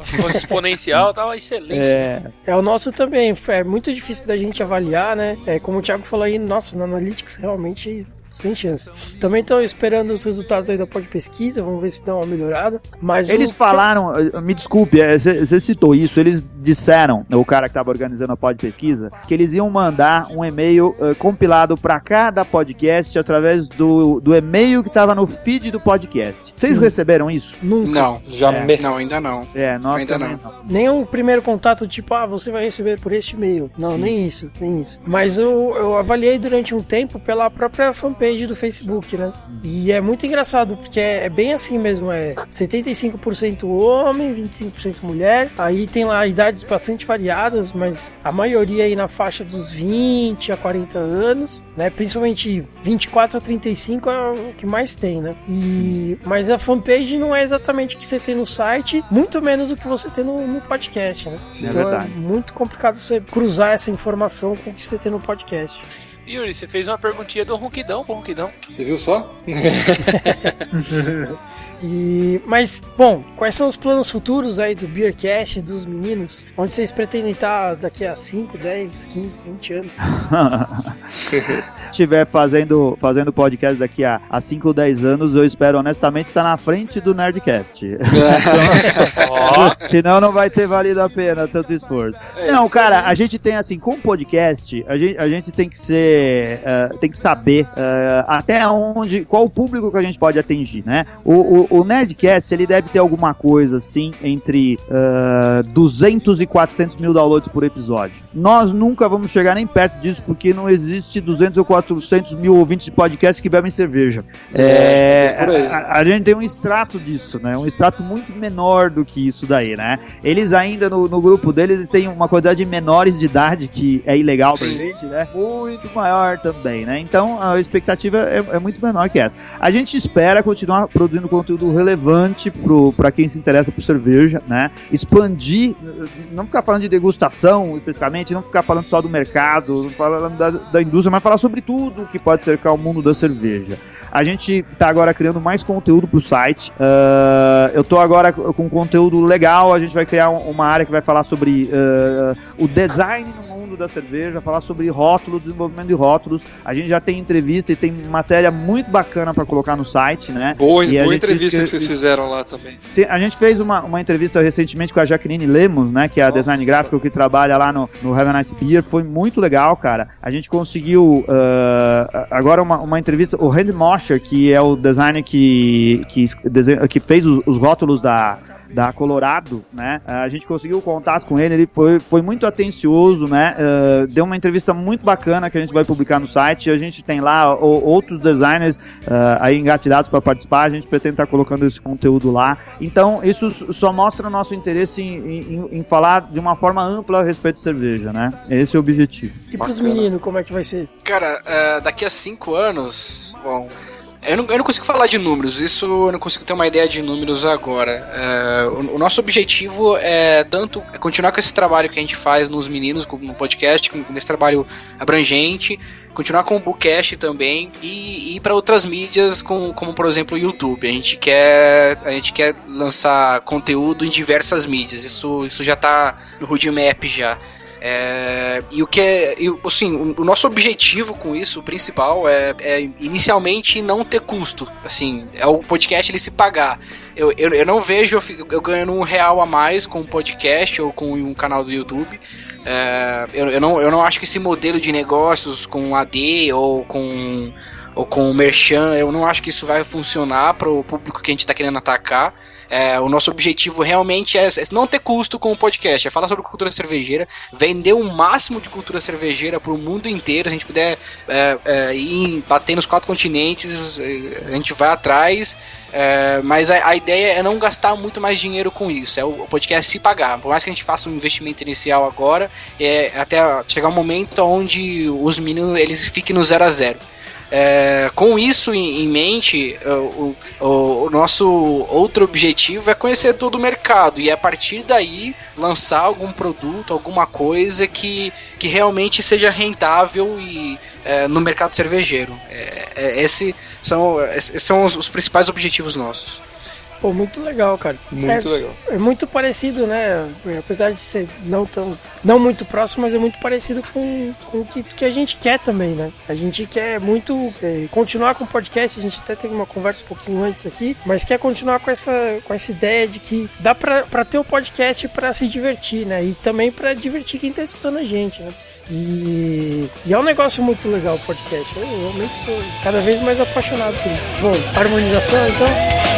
Se fosse exponencial, tava excelente. É, É o nosso também. É muito difícil da gente avaliar, né? É, como o Thiago falou aí, nossa, no Analytics realmente sem chance. Também estou esperando os resultados aí da pod pesquisa, vamos ver se dá uma melhorada. Mas Eles o- falaram, eh, me desculpe, eh, você citou isso, eles disseram, o cara que estava organizando a pod pesquisa, que eles iam mandar um e-mail eh, compilado para cada podcast através do, do e-mail que estava no feed do podcast. Vocês Sim. receberam isso? Nunca. Não, Jamais. não, ainda não. É, nós Ainda não. Nem um primeiro contato, tipo, ah, você vai receber por este e-mail. Não, nem isso, nem isso. Mas eu, eu avaliei durante um tempo pela própria fanpage do Facebook, né? E é muito engraçado, porque é, é bem assim mesmo, é 75% homem, 25% mulher. Aí tem lá idades bastante variadas, mas a maioria aí na faixa dos 20 a 40 anos, né? Principalmente 24 a 35 é o que mais tem, né? E mas a fanpage não é exatamente o que você tem no site, muito menos o que você tem no, no podcast, né? Sim, é então é, verdade. muito complicado você cruzar essa informação com o que você tem no podcast. Yuri, você fez uma perguntinha do Ronquidão pro Ronquidão. Você viu só? E, mas, bom, quais são os planos futuros aí do Beercast, dos meninos? Onde vocês pretendem estar daqui a 5, 10, 15, 20 anos? estiver fazendo, fazendo podcast daqui a 5 ou 10 anos, eu espero honestamente estar na frente do Nerdcast. Senão não vai ter valido a pena tanto esforço. É não, cara, a gente tem assim, com podcast, a gente, a gente tem que ser eh, tem que saber eh, até onde, qual o público que a gente pode atingir, né? O, o, o Nerdcast, ele deve ter alguma coisa assim entre eh, 200 e 400 mil downloads por episódio. Nós nunca vamos chegar nem perto disso porque não existe 200 ou 400 mil ouvintes de podcast que bebem cerveja. É, é aí. a, a gente tem um extrato disso, né? Um extrato muito menor do que isso daí, né? Eles ainda no, no grupo deles têm uma quantidade de menores de idade que é ilegal pra Sim. gente, né? Muito maior também, né? Então a expectativa é, é muito menor que essa. A gente espera continuar produzindo conteúdo relevante pro, pra quem se interessa por cerveja, né? Expandir, não ficar falando de degustação especificamente, não ficar falando só do mercado, não falando da, da indústria, mas falar sobre tudo que pode cercar o mundo da cerveja. A gente tá agora criando mais conteúdo pro site. Ah, eu tô agora com conteúdo legal. A gente vai criar um- uma área que vai falar sobre ah, o design no mundo da cerveja, falar sobre rótulos, desenvolvimento de rótulos. A gente já tem entrevista e tem matéria muito bacana para colocar no site, né? Boa, E boa entrevista que escreve- vocês fizeram lá também. Sim, a gente fez uma, uma entrevista recentemente com a Jaqueline Lemos, né? Que é a Nossa. design gráfico que trabalha lá no, no Have a Nice Beer. Foi muito legal, cara. A gente conseguiu ah, agora uma, uma entrevista. O Randy Mosher, que é o designer que, que, que fez os, os rótulos da. Da Colorado, né? A gente conseguiu contato com ele, ele foi, foi muito atencioso, né? Ah, deu uma entrevista muito bacana que a gente vai publicar no site. A gente tem lá o- outros designers ah, aí engatilhados para participar. A gente pretende estar colocando esse conteúdo lá. Então, isso só mostra o nosso interesse em, em- em falar de uma forma ampla a respeito de cerveja, né? Esse é o objetivo. E pros meninos, como é que vai ser? Cara, é, daqui a cinco anos, bom, eu não, eu não consigo falar de números, isso eu não consigo ter uma ideia de números agora. É, o, o nosso objetivo é tanto é continuar com esse trabalho que a gente faz nos meninos, com- no podcast, com, com esse trabalho abrangente, continuar com o Bookcast também e ir para outras mídias, como, como por exemplo o YouTube. A gente quer, a gente quer lançar conteúdo em diversas mídias, isso, isso já tá no roadmap já. É, e o que é. assim, o, o nosso objetivo com isso, o principal, é, é inicialmente não ter custo. Assim, é o podcast ele se pagar. Eu, eu, eu não vejo eu, eu ganhando um real a mais com um podcast ou com um canal do YouTube. É, eu, eu, não, eu não acho que esse modelo de negócios com AD ou com ou com o Merchan, eu não acho que isso vai funcionar para o público que a gente está querendo atacar. É, o nosso objetivo realmente é não ter custo com o podcast, é falar sobre cultura cervejeira, vender o máximo de cultura cervejeira para o mundo inteiro. Se a gente puder é, é, ir bater nos quatro continentes, é, a gente vai atrás. É, mas a, a ideia é não gastar muito mais dinheiro com isso. É o, o podcast se pagar. Por mais que a gente faça um investimento inicial agora, é até chegar um momento onde os meninos eles fiquem no zero a zero. É, com isso em, em mente, o, o- o nosso outro objetivo é conhecer todo o mercado e a partir daí lançar algum produto, alguma coisa que, que realmente seja rentável e, é, no mercado cervejeiro. É, é, esse são, esses são os, os principais objetivos nossos. Pô, muito legal, cara. Muito é, legal. é muito parecido, né? Apesar de ser não tão. não muito próximo, mas é muito parecido com, com o que, que a gente quer também, né? A gente quer muito é, continuar com o podcast, a gente até teve uma conversa um pouquinho antes aqui, mas quer continuar com essa, com essa ideia de que dá pra, pra ter o podcast pra se divertir, né? E também pra divertir quem tá escutando a gente, né? E, e é um negócio muito legal o podcast. Eu realmente sou cada vez mais apaixonado por isso. Bom, harmonização então.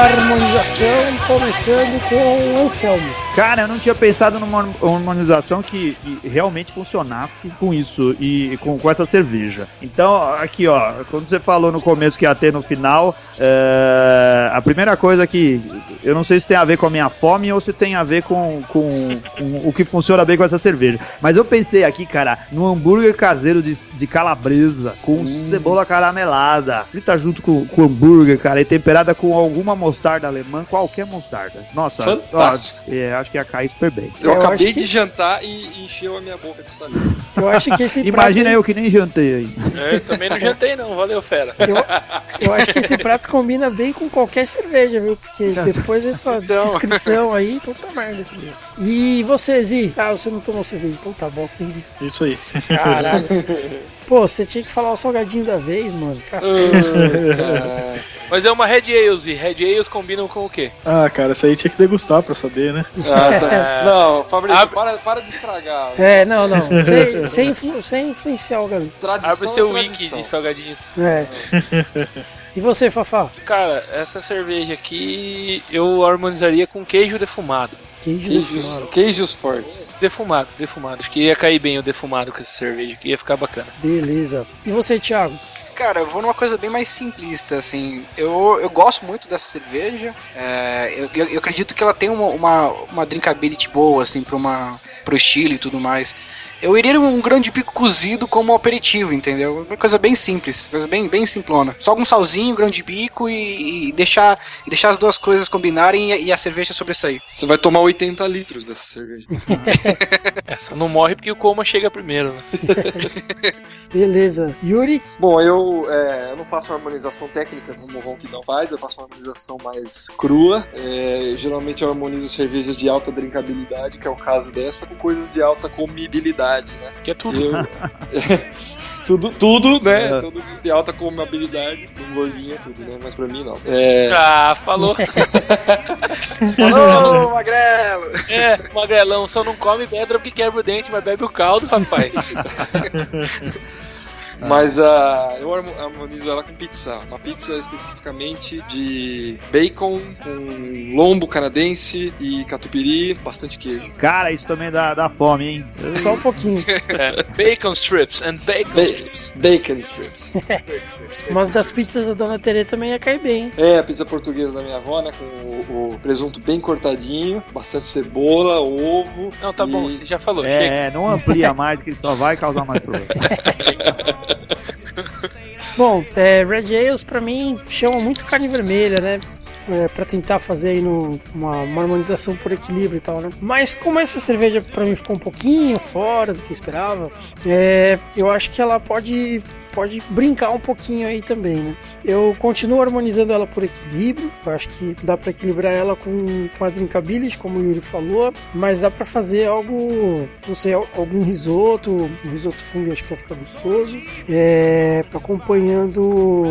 Harmonização, começando com o Anselmo. Cara, eu não tinha pensado numa harmonização que, que realmente funcionasse com isso e com, com essa cerveja. Então, aqui ó, quando você falou no começo que ia ter no final, é, a primeira coisa que eu não sei se tem a ver com a minha fome ou se tem a ver com, com, com o que funciona bem com essa cerveja. Mas eu pensei aqui, cara, no hambúrguer caseiro de, de calabresa com cebola caramelada, frita junto com, com o hambúrguer, cara, e temperada com alguma mostarda alemã, qualquer mostarda. Nossa, Fantástico. ó, é, acho que ia cair super bem. Eu, Eu acabei que- de jantar e encheu a minha boca de saliva. Eu acho que esse Imagina prato, eu que nem jantei aí. É, Eu também não jantei não, valeu fera. eu, eu acho que esse prato combina bem com qualquer cerveja, viu? Porque depois depois dessa Então. descrição aí, puta merda. E você, Zi? Ah, você não tomou cerveja. Então tá bom, você tem Zi. Isso aí. Caralho. Pô, você tinha que falar o salgadinho da vez, mano. Cacete. Mas é uma Red Ales e Red Ales combinam com o quê? Ah, cara, isso aí tinha que degustar pra saber, né? Ah, tá. Não, Fabrício, Abre- para, para de estragar. É, não, não. Sem, sem, influ- sem influenciar o garoto. Tradição Abre o seu é wiki tradição. de salgadinhos. É. E você, Fafá? Cara, essa cerveja aqui eu harmonizaria com queijo defumado. Queijo Queijos, defumado. queijos fortes. Defumado, defumado. Acho que ia cair bem o defumado com essa cerveja aqui, ia ficar bacana. Beleza. E você, Thiago? Cara, eu vou numa coisa bem mais simplista, assim. Eu, eu gosto muito dessa cerveja. é, eu, eu- eu acredito que ela tem uma, uma, uma drinkability boa, assim, pra uma, pro estilo e tudo mais. Eu iria num grande pico cozido como aperitivo, entendeu? Uma coisa bem simples, coisa bem, bem simplona. Só um salzinho, grão de bico e, e deixar, e deixar as duas coisas combinarem e, e a cerveja sobressair. Você vai tomar 80 litros dessa cerveja. Essa não morre porque o coma chega primeiro, né? Beleza. Yuri? Bom, eu, é, eu não faço uma harmonização técnica como o não faz, eu faço uma harmonização mais crua. É, geralmente eu harmonizo cervejas de alta drinkabilidade, que é o caso dessa, com coisas de alta comibilidade, né? Que é tudo. Eu, tudo, tudo, né? É. Tudo de alta comibilidade, um gordinho, tudo, né? Mas pra mim não. É, Ah, falou. Alô, magrelo! É, magrelão, só não come pedra porque quebra o dente, mas bebe o caldo, rapaz. Mas ah, eu harmo- harmonizo ela com pizza. Uma pizza especificamente de bacon com lombo canadense e catupiry, bastante queijo. Cara, isso também dá, dá fome, hein? Só um pouquinho. É, bacon strips and bacon Ba- strips. bacon strips. Mas das pizzas da Dona Tere também ia cair bem. hein? É, a pizza portuguesa da minha avó, né? Com o, o presunto bem cortadinho, bastante cebola, ovo. Não, tá e- bom, você já falou, chega. É, não amplia mais, que só vai causar mais problema. Bom, é, Red Ales pra mim chama muito carne vermelha, né? É, pra tentar fazer aí no, uma, uma harmonização por equilíbrio e tal, né? Mas como essa cerveja pra mim ficou um pouquinho fora do que eu esperava, é, eu acho que ela pode, pode brincar um pouquinho aí também, né? Eu continuo harmonizando ela por equilíbrio, eu acho que dá pra equilibrar ela com, com a drinkability, como o Yuri falou, mas dá pra fazer algo, não sei, algum risoto, um risoto fungo acho que vai ficar gostoso, é, acompanhando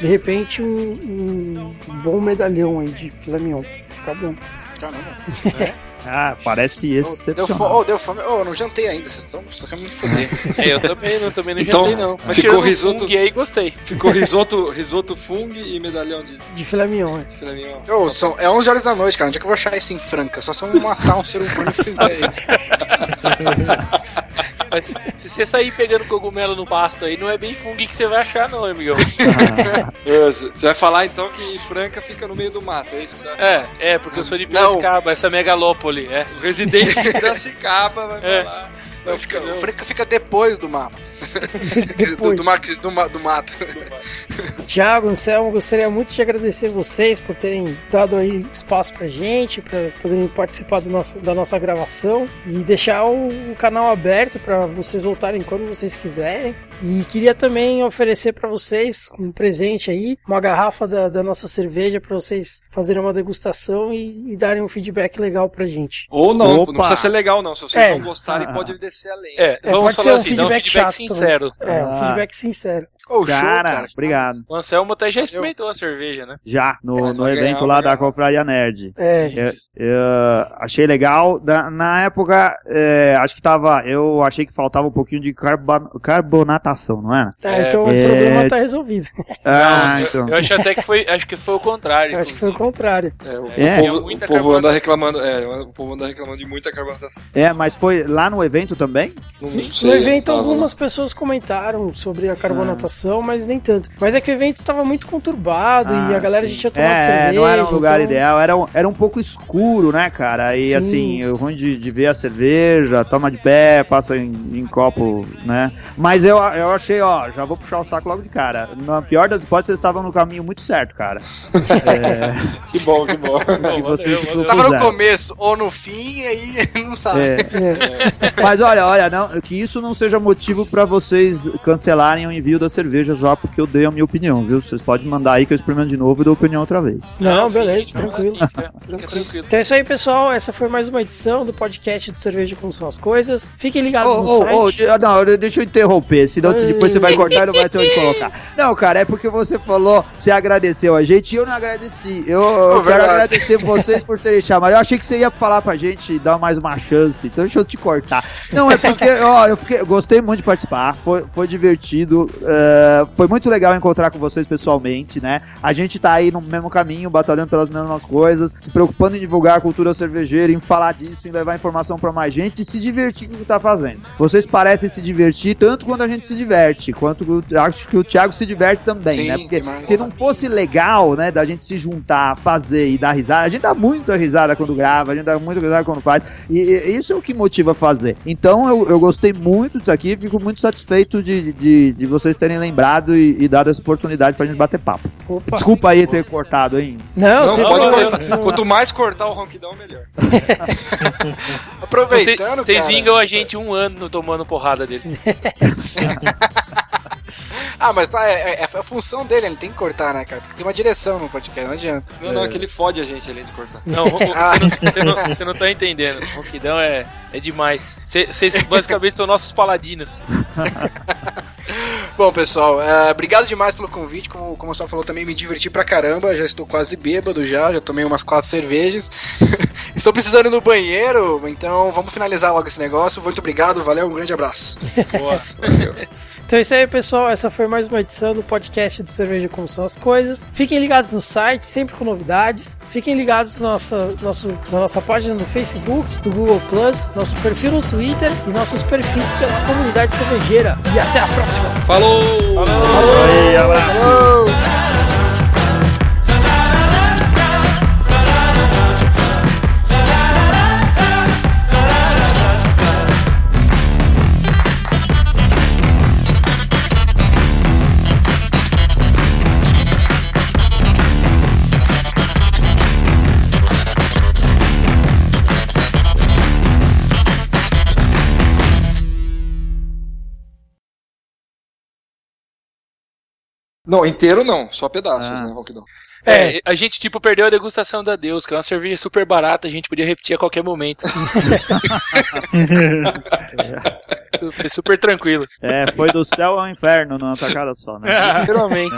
de repente um, um bom medalhão aí de filé mignon, vai ficar bom. Caramba. Ah, parece Deu, fome, excepcional. oh, deu fome. Oh, eu não jantei ainda, vocês estão só querem me foder. É, eu também não, também não Então, jantei não. Mas ficou risoto- fungo aí, gostei. Ficou risoto, risoto fung e medalhão de De filé mignon, é. filé mignon. Ô, são, é 11 horas da noite, cara. Onde é que eu vou achar isso em Franca? Só se eu matar um ser humano e fizer isso. Mas se você sair pegando cogumelo no pasto aí, não é bem fungo que você vai achar não, amigão. É, Você vai falar então que Franca fica no meio do mato, é isso que você vai falar? É, é, porque eu sou de Piracicaba, essa megalópole, é. O residente de Piracicaba vai É. falar. Não, fica, Franca fica depois do mapa. Do, Depois. do, ma- do, ma- do mato. Tiago, Anselmo, gostaria muito de agradecer vocês por terem dado aí espaço pra gente, pra poderem participar do nosso, da nossa gravação e deixar o, o canal aberto pra vocês voltarem quando vocês quiserem. E queria também oferecer pra vocês um presente aí, uma garrafa da, da nossa cerveja pra vocês fazerem uma degustação e, e darem um feedback legal pra gente. Ou não, Opa. não precisa ser legal não. Se vocês É. não gostarem, pode descer além. É, É, vamos pode falar ser um assim, dá um feedback feedback chato sincero. É, um Ah. feedback sincero. Ô, show, Cara, cara. obrigado. O Anselmo até já experimentou a cerveja, né? Já, no, no ganhar evento uma lá da. Confraria Nerd. É, Eu, eu achei legal. Da- na época, é, acho que tava. Eu achei que faltava um pouquinho de carba- carbonatação, não era? tá, É, então o é, problema tá resolvido. Ah, eu, então. eu acho até que foi, acho que foi o contrário. Eu acho que foi o contrário. É, o, É. povo, o povo anda reclamando, é, o povo anda reclamando de muita carbonatação. É, mas foi lá no evento também? Não Sim. sei, No evento, algumas pessoas comentaram sobre a carbonatação, Ah. Mas nem tanto. Mas é que o evento tava muito conturbado e Ah, a galera já tinha tomado é, cerveja. não era um lugar então- ideal, era um, era um pouco escuro, né, cara? E Sim. assim, o ruim de, de ver a cerveja, toma de pé, passa em, em copo, né? Mas eu, eu achei, ó, já vou puxar o saco logo de cara. Na pior das hipóteses, vocês estavam no caminho muito certo, cara. É, Que bom, que bom. Não, que vocês valeu, se valeu. Tava no começo ou no fim, aí não sabe. É. É. Mas olha, olha, não, que isso não seja motivo pra vocês cancelarem o envio da cerveja. Cerveja já porque eu dei a minha opinião, viu? Vocês podem mandar aí que eu experimento de novo e dou opinião outra vez. Não, sim, beleza, agora tranquilo. Então é isso aí, pessoal. Essa foi mais uma edição do podcast do Cerveja Como São as Coisas. Fiquem ligados Ô, no site. ah, não, deixa eu interromper, senão Ai. depois você vai cortar e não vai ter onde colocar. Não, cara, é porque você falou, você agradeceu a gente e eu não agradeci. Eu, eu quero agradecer vocês por terem chamado. Eu achei que você ia falar pra gente dar mais uma chance, então deixa eu te cortar. Não, é porque, ó, eu fiquei, eu gostei muito de participar, foi, foi divertido, é, foi muito legal encontrar com vocês pessoalmente, né? A gente tá aí no mesmo caminho, batalhando pelas mesmas coisas, se preocupando em divulgar a cultura cervejeira, em falar disso, em levar informação pra mais gente e se divertir com o que tá fazendo. Vocês parecem se divertir tanto quanto a gente se diverte, quanto acho que o Thiago se diverte também, Sim, né? Porque demais. se não fosse legal, né, da gente se juntar, fazer e dar risada, a gente dá muita risada quando grava, a gente dá muita risada quando faz, e, e isso é o que motiva a fazer. Então eu, eu gostei muito disso aqui, fico muito satisfeito de, de, de vocês terem lembrado e, e dado essa oportunidade pra gente bater papo. Opa. Desculpa aí ter cortado, hein? Não, Não, pode cortar. Quanto mais cortar o ronquidão, melhor. Aproveitando, Vocês cara. vingam a gente um ano tomando porrada dele. Ah, mas tá, é, é a função dele, ele tem que cortar, né, cara? Porque tem uma direção no podcast, não adianta. Não, não, é que ele fode a gente além de cortar. Não, você, não, você, não, você não tá entendendo. O Ronquidão é, é demais. Cê- Vocês basicamente são nossos paladinos. Bom, pessoal, é, obrigado demais pelo convite. Como, como o Sam falou, também me diverti pra caramba. Já estou quase bêbado já, já tomei umas quatro cervejas. estou precisando ir no banheiro, então vamos finalizar logo esse negócio. Muito obrigado, valeu, um grande abraço. Boa. Então é isso aí, pessoal. Essa foi mais uma edição do podcast do Cerveja Como São as Coisas. Fiquem ligados no site, sempre com novidades. Fiquem ligados na nossa, nosso, na nossa página no Facebook, do Google Plus, nosso perfil no Twitter e nossos perfis pela comunidade cervejeira. E até a próxima! Falou! Aí, olha lá. Não, inteiro não, só pedaços, Ah. né, ronquidão? É, a gente tipo perdeu a degustação da Deus, que é uma cerveja super barata, a gente podia repetir a qualquer momento. Isso Foi super tranquilo. É, foi do céu ao inferno numa tacada só, né? Literalmente.